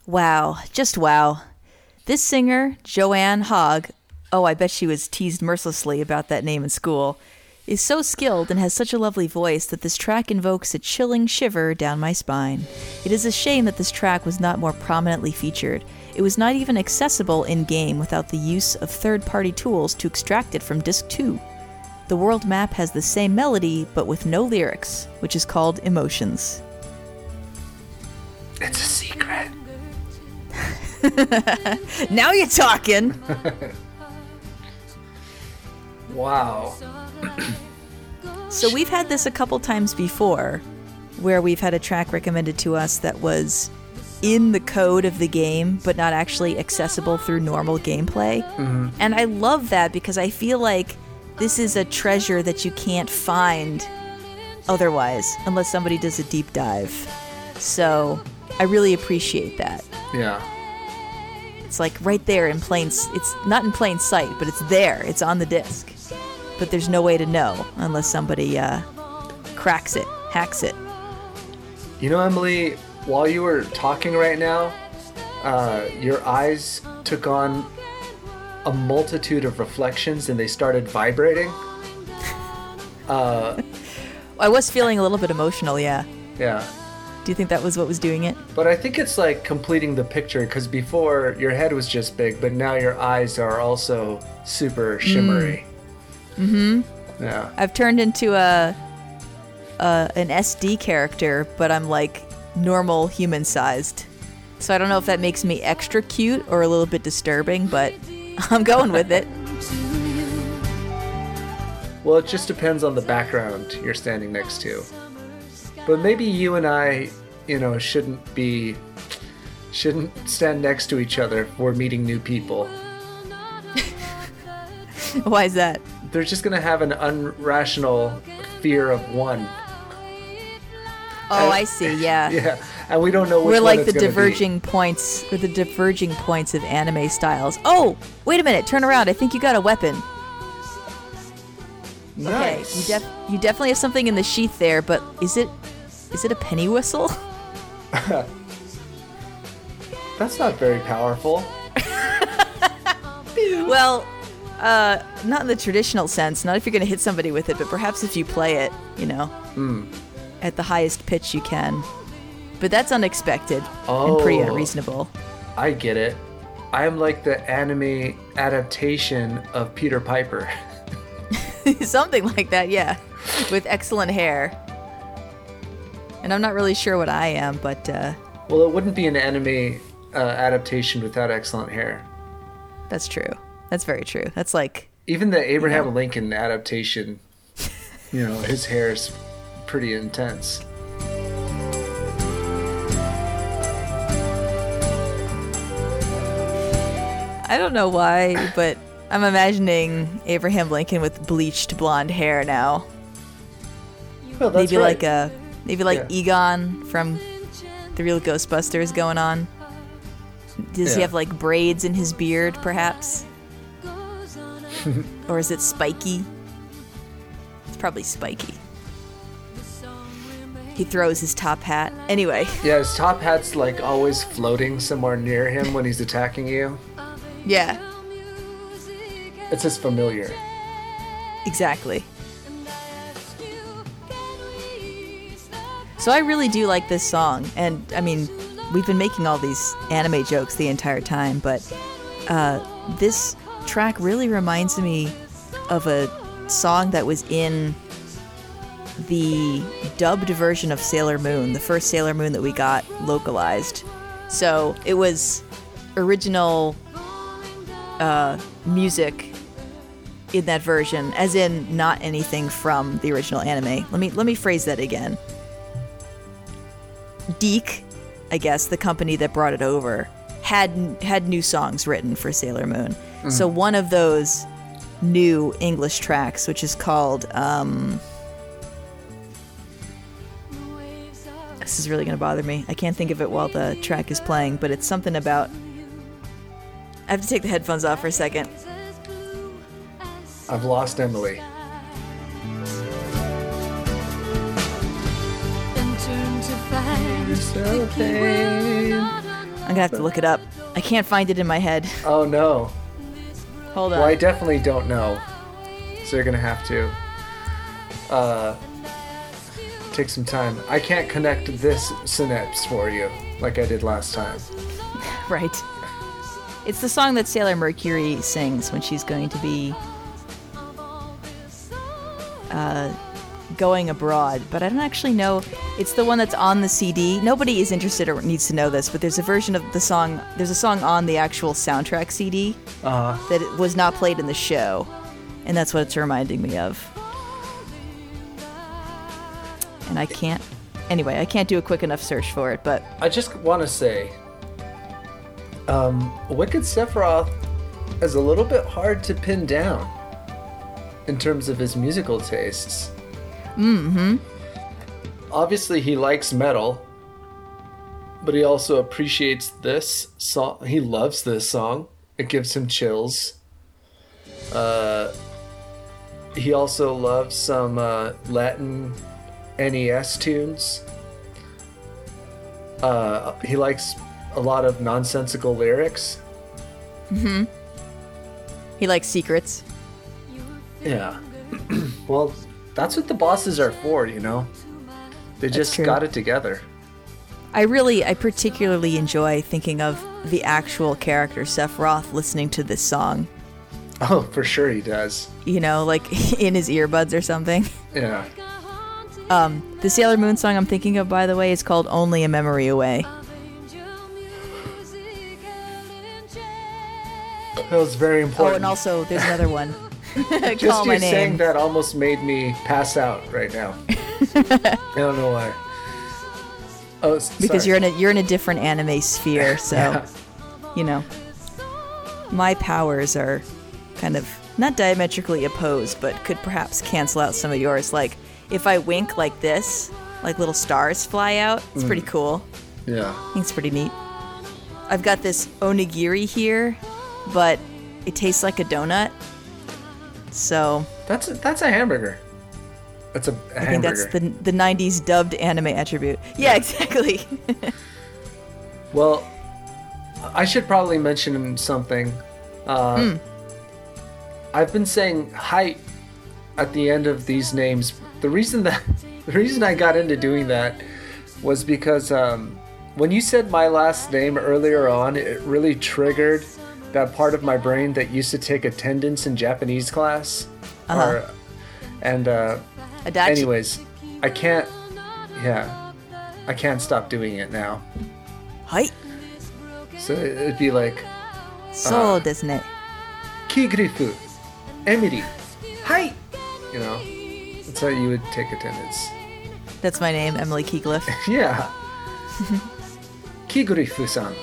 Wow, just wow. This singer, Joanne Hogg, oh, I bet she was teased mercilessly about that name in school, is so skilled and has such a lovely voice that this track invokes a chilling shiver down my spine. It is a shame that this track was not more prominently featured. It was not even accessible in game without the use of third party tools to extract it from Disc 2. The world map has the same melody, but with no lyrics, which is called Emotions. It's a secret. [laughs] Now you're talking. [laughs] Wow. So we've had this a couple times before where we've had a track recommended to us that was in the code of the game but not actually accessible through normal gameplay. Mm-hmm. And I love that because I feel like this is a treasure that you can't find otherwise unless somebody does a deep dive. So I really appreciate that. Yeah. It's like right there in plain. It's not in plain sight, but it's there. It's on the disc. But there's no way to know unless somebody uh, cracks it, hacks it. You know, Emily, while you were talking right now, uh, your eyes took on a multitude of reflections and they started vibrating. [laughs] I was feeling a little bit emotional, yeah. Yeah. Do you think that was what was doing it? But I think it's like completing the picture because before your head was just big, but now your eyes are also super shimmery. Mm. hmm Yeah. I've turned into a, a an SD character, but I'm like normal human sized. So I don't know if that makes me extra cute or a little bit disturbing, but [laughs] I'm going with it. Well, it just depends on the background you're standing next to. But maybe you and I, you know, shouldn't be shouldn't stand next to each other we're meeting new people. [laughs] Why is that? They're just gonna have an unrational fear of one. Oh, Uh, I see. [laughs] Yeah. Yeah, and we don't know We're like the gonna be. diverging points, or the diverging points of anime styles. Oh, wait a minute! Turn around. I think you got a weapon. Okay, Nice. you def you definitely have something in the sheath there, but is it is it a penny whistle? [laughs] That's not very powerful. [laughs] well, uh, not in the traditional sense. Not if you're going to hit somebody with it, but perhaps if you play it, you know, Hmm. at the highest pitch you can. But that's unexpected and pretty Oh. unreasonable. I get it. I am like the anime adaptation of Peter Piper. [laughs] Something like that, yeah, with excellent hair. And I'm not really sure what I am, but uh, Well, it wouldn't be an anime uh, adaptation without excellent hair. that's true. That's very true. That's like Even the Abraham Lincoln adaptation, you know, his hair is pretty intense. I don't know why, but I'm imagining Abraham Lincoln with bleached blonde hair now. Well, maybe right. like a maybe like Yeah. Egon from the real Ghostbusters going on. Does he have like braids in his beard, perhaps? [laughs] or is it spiky? It's probably spiky. He throws his top hat. Anyway, Yeah, his top hat's like always floating somewhere near him when he's attacking you. yeah, It's just familiar. exactly. So I really do like this song, and I mean, we've been making all these anime jokes the entire time, but uh, this track really reminds me of a song that was in the dubbed version of Sailor Moon, the first Sailor Moon that we got localized. So it was original uh, music in that version, as in not anything from the original anime. Let me let me phrase that again. DiC, I guess the company that brought it over, had had new songs written for Sailor Moon. So one of those new English tracks, which is called um, this is really gonna bother me. I can't think of it while the track is playing, but it's something about. I have to take the headphones off for a second. I've lost Emily. I'm gonna have to look it up. I can't find it in my head. Oh no. Hold on. Well, I definitely don't know. So you're gonna have to uh, take some time. I can't connect this synapse for you like I did last time. [laughs] Right. It's the song that Sailor Mercury sings when she's going to be uh, going abroad, but I don't actually know. It's the one that's on the CD. Nobody is interested or needs to know this, but there's a version of the song. There's a song on the actual soundtrack CD Uh huh. that was not played in the show, and that's what it's reminding me of. And I can't. Anyway, I can't do a quick enough search for it, but I just want to say, um, Wicked Sephiroth is a little bit hard to pin down in terms of his musical tastes. Mm-hmm. Obviously, he likes metal, but he also appreciates this song. He loves this song. It gives him chills. Uh, he also loves some uh, Latin NES tunes. Uh, he likes a lot of nonsensical lyrics. Mm-hmm. He likes secrets. Yeah. [clears throat] well, that's what the bosses are for, you know? They just true. got it together. I really, I particularly enjoy thinking of the actual character Sephiroth listening to this song. Oh, for sure he does. You know, like [laughs] in his earbuds or something. Yeah. Um, The Sailor Moon song I'm thinking of, by the way, is called "Only a Memory Away." That was very important. Oh, and also there's another one. [laughs] [laughs] just Call you saying that almost made me pass out right now. [laughs] I don't know why. Oh, s- because you're in a you're in a different anime sphere, [laughs] so Yeah. you know. My powers are kind of not diametrically opposed, but could perhaps cancel out some of yours. Like if I wink like this, like little stars fly out. It's pretty mm. cool. Yeah. I think it's pretty neat. I've got this onigiri here, but it tastes like a donut. So That's a, that's a hamburger. That's a, a I think that's the the '90s dubbed anime attribute. Yeah, exactly. [laughs] Well, I should probably mention something. Uh, I've been saying hi at the end of these names. The reason that [laughs] the reason I got into doing that was because um, when you said my last name earlier on, it really triggered that part of my brain that used to take attendance in Japanese class. Or, and uh, Adachi. anyways, I can't. Yeah, I can't stop doing it now. Hi. So it'd be like So desu ne. Kigrifu, Emily, hi. You know, that's how you would take attendance. That's my name, Emily Keeglyph. [laughs] Yeah. [laughs] Kigrifu-san.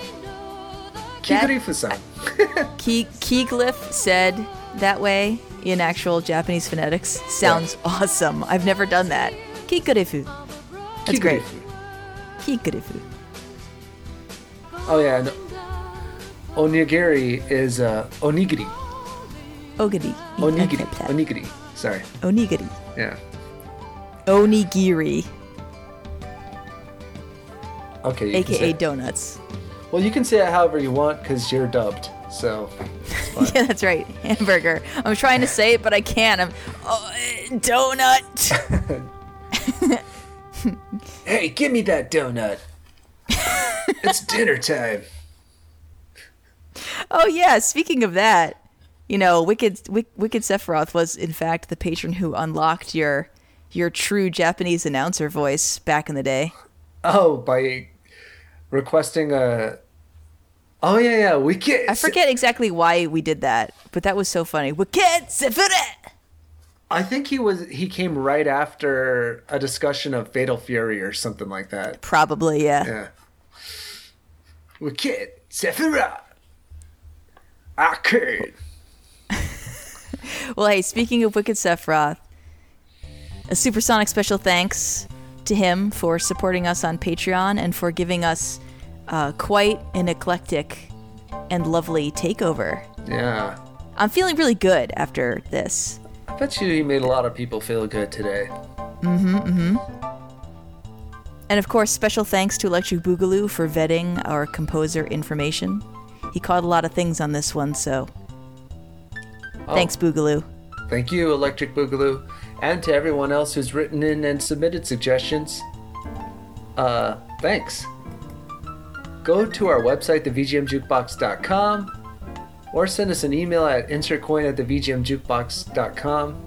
Kigrifu-san. [laughs] Keeglyph said that way in actual Japanese phonetics sounds awesome. I've never done that. Kikurefu. That's great. Kikurefu. Oh yeah. Onigiri is uh, onigiri. Ogiri. Onigiri. Onigiri. Sorry. Onigiri. Yeah. Onigiri, Okay. aka donuts. Well, you can say it however you want because you're dubbed. So. [laughs] Yeah, that's right. Hamburger. I'm trying to say it, but I can't. I'm oh, donut. [laughs] Hey, give me that donut. it's [laughs] dinner time. Oh yeah. Speaking of that, you know, Wicked Wick, Wicked Sephiroth was in fact the patron who unlocked your your true Japanese announcer voice back in the day. Oh, by requesting a. Oh yeah, yeah. We get. I forget exactly why we did that, but that was so funny. We Wicked Sephiroth. I think he was. He came right after a discussion of Fatal Fury or something like that. Probably, yeah. Yeah. We get Sephiroth. I could. [laughs] Well, hey, speaking of Wicked Sephiroth, a supersonic special thanks to him for supporting us on Patreon and for giving us uh, quite an eclectic and lovely takeover. Yeah. I'm feeling really good after this. I bet you he made a lot of people feel good today. Mm hmm, mm hmm. And of course, special thanks to Electric Boogaloo for vetting our composer information. He caught a lot of things on this one, so Oh, thanks, Boogaloo. Thank you, Electric Boogaloo, and to everyone else who's written in and submitted suggestions. Uh, thanks. Go to our website, thevgmjukebox.com, or send us an email at insertcoin at thevgmjukebox.com,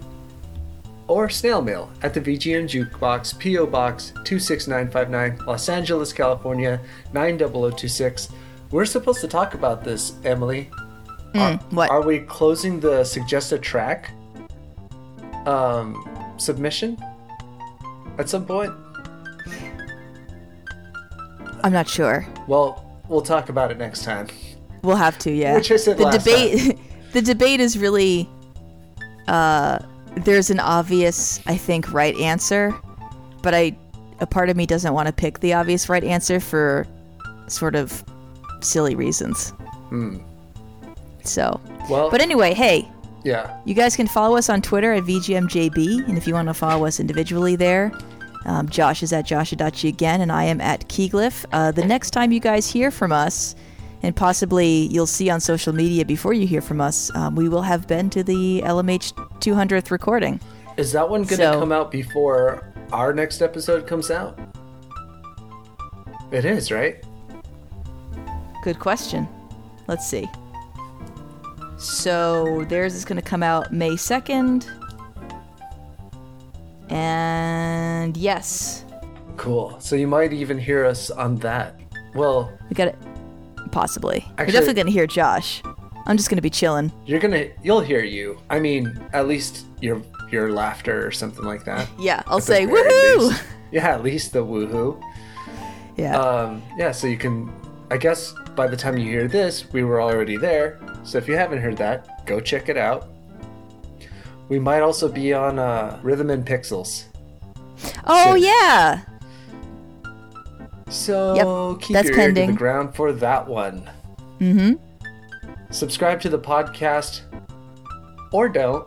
or snail mail at the VGM Jukebox, P.O. Box 26959, Los Angeles, California 90026. We're supposed to talk about this, Emily. What? Are we closing the suggested track um, submission at some point? I'm not sure. Well, we'll talk about it next time. We'll have to, yeah. Which I said the debate. [laughs] the debate is really. Uh, there's an obvious, I think, right answer, but I, a part of me doesn't want to pick the obvious right answer for, sort of, silly reasons. Hmm. So, Well, but anyway, hey, yeah. you guys can follow us on Twitter at VGMJB, and if you want to follow us individually there, um, Josh is at Josh Adachi again, and I am at Keyglyph. Uh, the next time you guys hear from us, and possibly you'll see on social media before you hear from us, um, we will have been to the LMH 200th recording. Is that one going to So- come out before our next episode comes out? It is, right? Good question. Let's see. So theirs is going to come out May 2nd. And yes, Cool. So you might even hear us on that. Well, we got it. Possibly. You're definitely going to hear Josh. I'm just going to be chilling. you're gonna, you'll hear you. I mean, at least your your laughter or something like that. [laughs] Yeah, I'll say woohoo! least. Yeah, at least the woohoo. Yeah. Um, yeah, so you can. I guess by the time you hear this, we were already there. So if you haven't heard that, go check it out. We might also be on uh, Rhythm and Pixels. oh shit. yeah. So Yep, keep that's your ear to pending. the ground for that one. Mm-hmm. Subscribe to the podcast, or don't.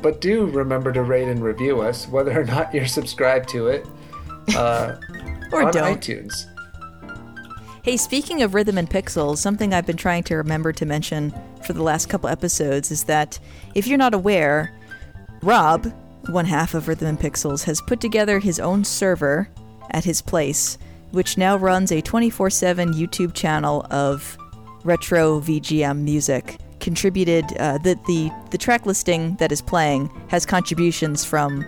But do remember to rate and review us, whether or not you're subscribed to it, uh, [laughs] Or on don't. iTunes. Hey, speaking of rhythm and pixels, something I've been trying to remember to mention for the last couple episodes is that if you're not aware, Rob, one half of Rhythm and Pixels, has put together his own server at his place, which now runs a 24 7 YouTube channel of retro VGM music. Contributed, uh, the, the, the track listing that is playing has contributions from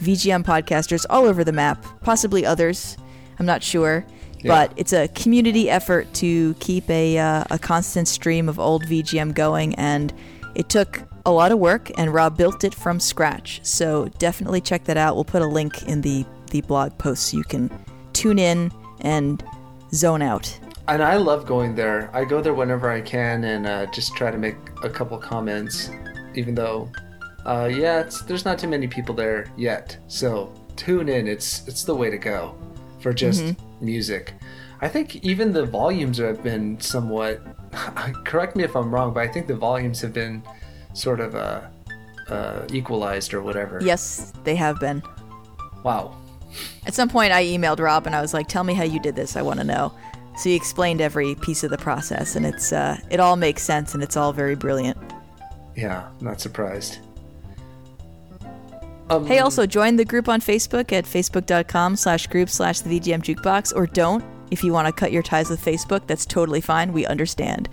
VGM podcasters all over the map, possibly others. I'm not sure. But it's a community effort to keep a, uh, a constant stream of old VGM going, and it took a lot of work, and Rob built it from scratch. So definitely check that out. We'll put a link in the, the blog post so you can tune in and zone out. And I love going there. I go there whenever I can and uh, just try to make a couple comments, even though, uh, yeah, it's, there's not too many people there yet. So tune in. It's it's the way to go for just music. I think even the volumes have been somewhat. [laughs] correct me if I'm wrong, but I think the volumes have been sort of uh, uh, equalized or whatever. Yes, they have been. Wow. At some point, I emailed Rob and I was like, "Tell me how you did this. I want to know." So he explained every piece of the process, and it's uh, it all makes sense and it's all very brilliant. Yeah, not surprised. Um, Hey, also join the group on Facebook at facebook.com slash group slash the VGM jukebox, or don't. If you want to cut your ties with Facebook, that's totally fine. We understand.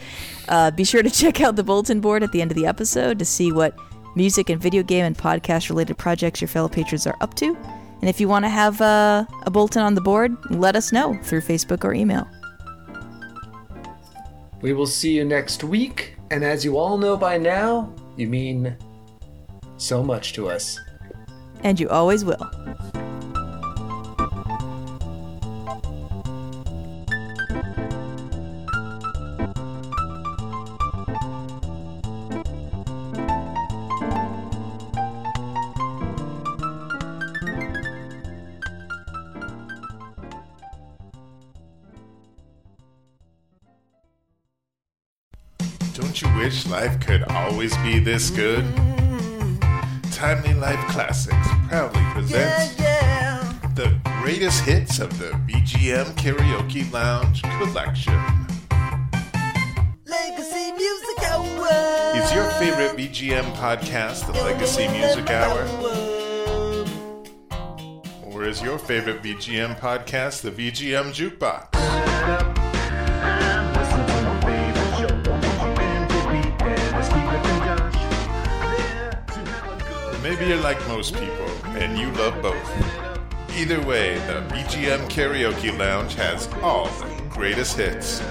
Uh, be sure to [laughs] check out the bulletin board at the end of the episode to see what music and video game and podcast related projects your fellow patrons are up to. And if you want to have uh, a bulletin on the board, let us know through Facebook or email. We will see you next week, and as you all know by now, you mean so much to us. And you always will. Don't you wish life could always be this good? Timely Life Classics proudly presents the greatest hits of the VGM Karaoke Lounge collection. Legacy Music Hour. Is your favorite VGM podcast the Legacy Music Hour? Or is your favorite VGM podcast the VGM Jukebox? Maybe you're like most people and you love both. Either way, the VGM Karaoke Lounge has all the greatest hits.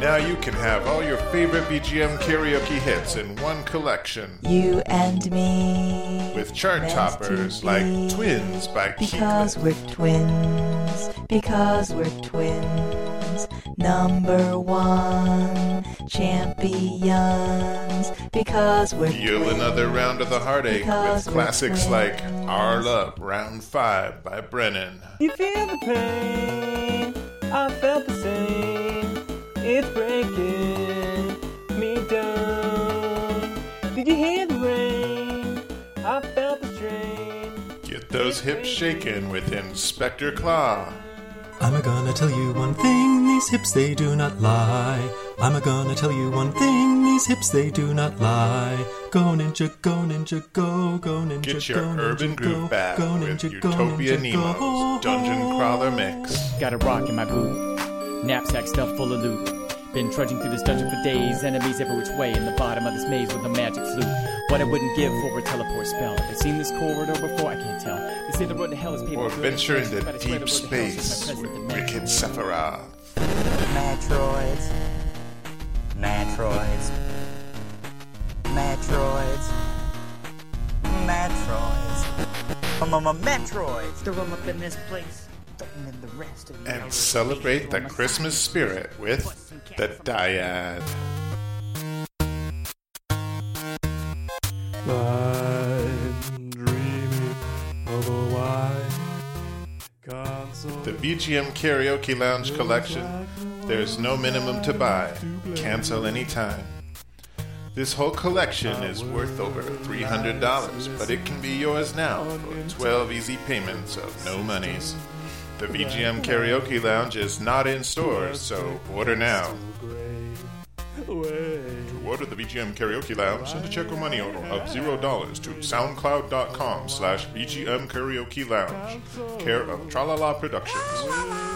Now you can have all your favorite VGM karaoke hits in one collection You and me. with chart toppers like Twins by Because we're twins, because we're twins, number one champions, because we're Feel twins. another round of the heartache Because with we're classics like twins. Our Love Round 5 by Brennan. You feel the pain, I felt the same. It's breaking me down. Did you hear the rain? I felt the strain. Get those hips shaking with Inspector Claw. I'm a gonna tell you one thing, these hips they do not lie. I'm a gonna tell you one thing, these hips they do not lie. Go ninja, go ninja, go, go ninja, Get your go ninja, urban go, groove back go with ninja, go Utopia ninja, Nemo's go. Dungeon Crawler Mix. Got a rock in my boot. Knapsack stuffed full of loot. Been trudging through this dungeon for days. Enemies every which way in the bottom of this maze with a magic flute. What I wouldn't give for a teleport spell. Have they seen this corridor before? I can't tell. They say the road to hell is paved Or with venture into but I swear deep the road to hell is space my with present dimension. Wicked Sephiroth. Metroids. Metroids. Metroids. Metroids. Um, um, Metroids. to roam up in this place. and the rest of you and celebrate the Christmas spirit with the Dyad. The VGM Karaoke Lounge collection. There's no minimum to buy. Cancel anytime. This whole collection is worth over $300, but it can be yours now for 12 easy payments of no monies. The VGM Karaoke Lounge is not in stores, so order now. To order the VGM Karaoke Lounge, send a check or money order of $0 to soundcloud.com slash VGM Karaoke Lounge, care of Tralala Productions.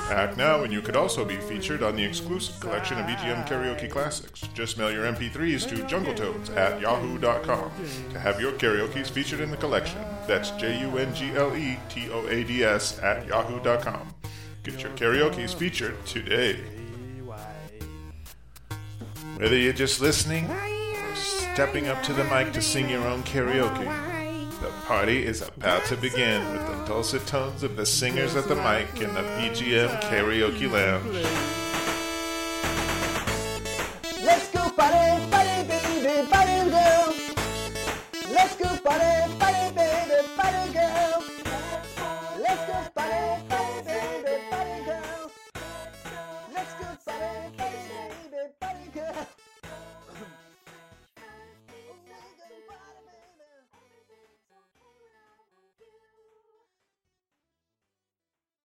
Act now and you could also be featured on the exclusive collection of VGM Karaoke Classics. Just mail your MP3s to jungletoads at yahoo.com to have your karaoke's featured in the collection. That's J-U-N-G-L-E T-O-A-D-S at yahoo.com. Get your karaoke's featured today. Whether you're just listening or stepping up to the mic to sing your own karaoke, the party is about to begin with the dulcet tones of the singers at the mic in the VGM Karaoke Lounge. Let's go party, party, baby, party, girl. Let's go party, party.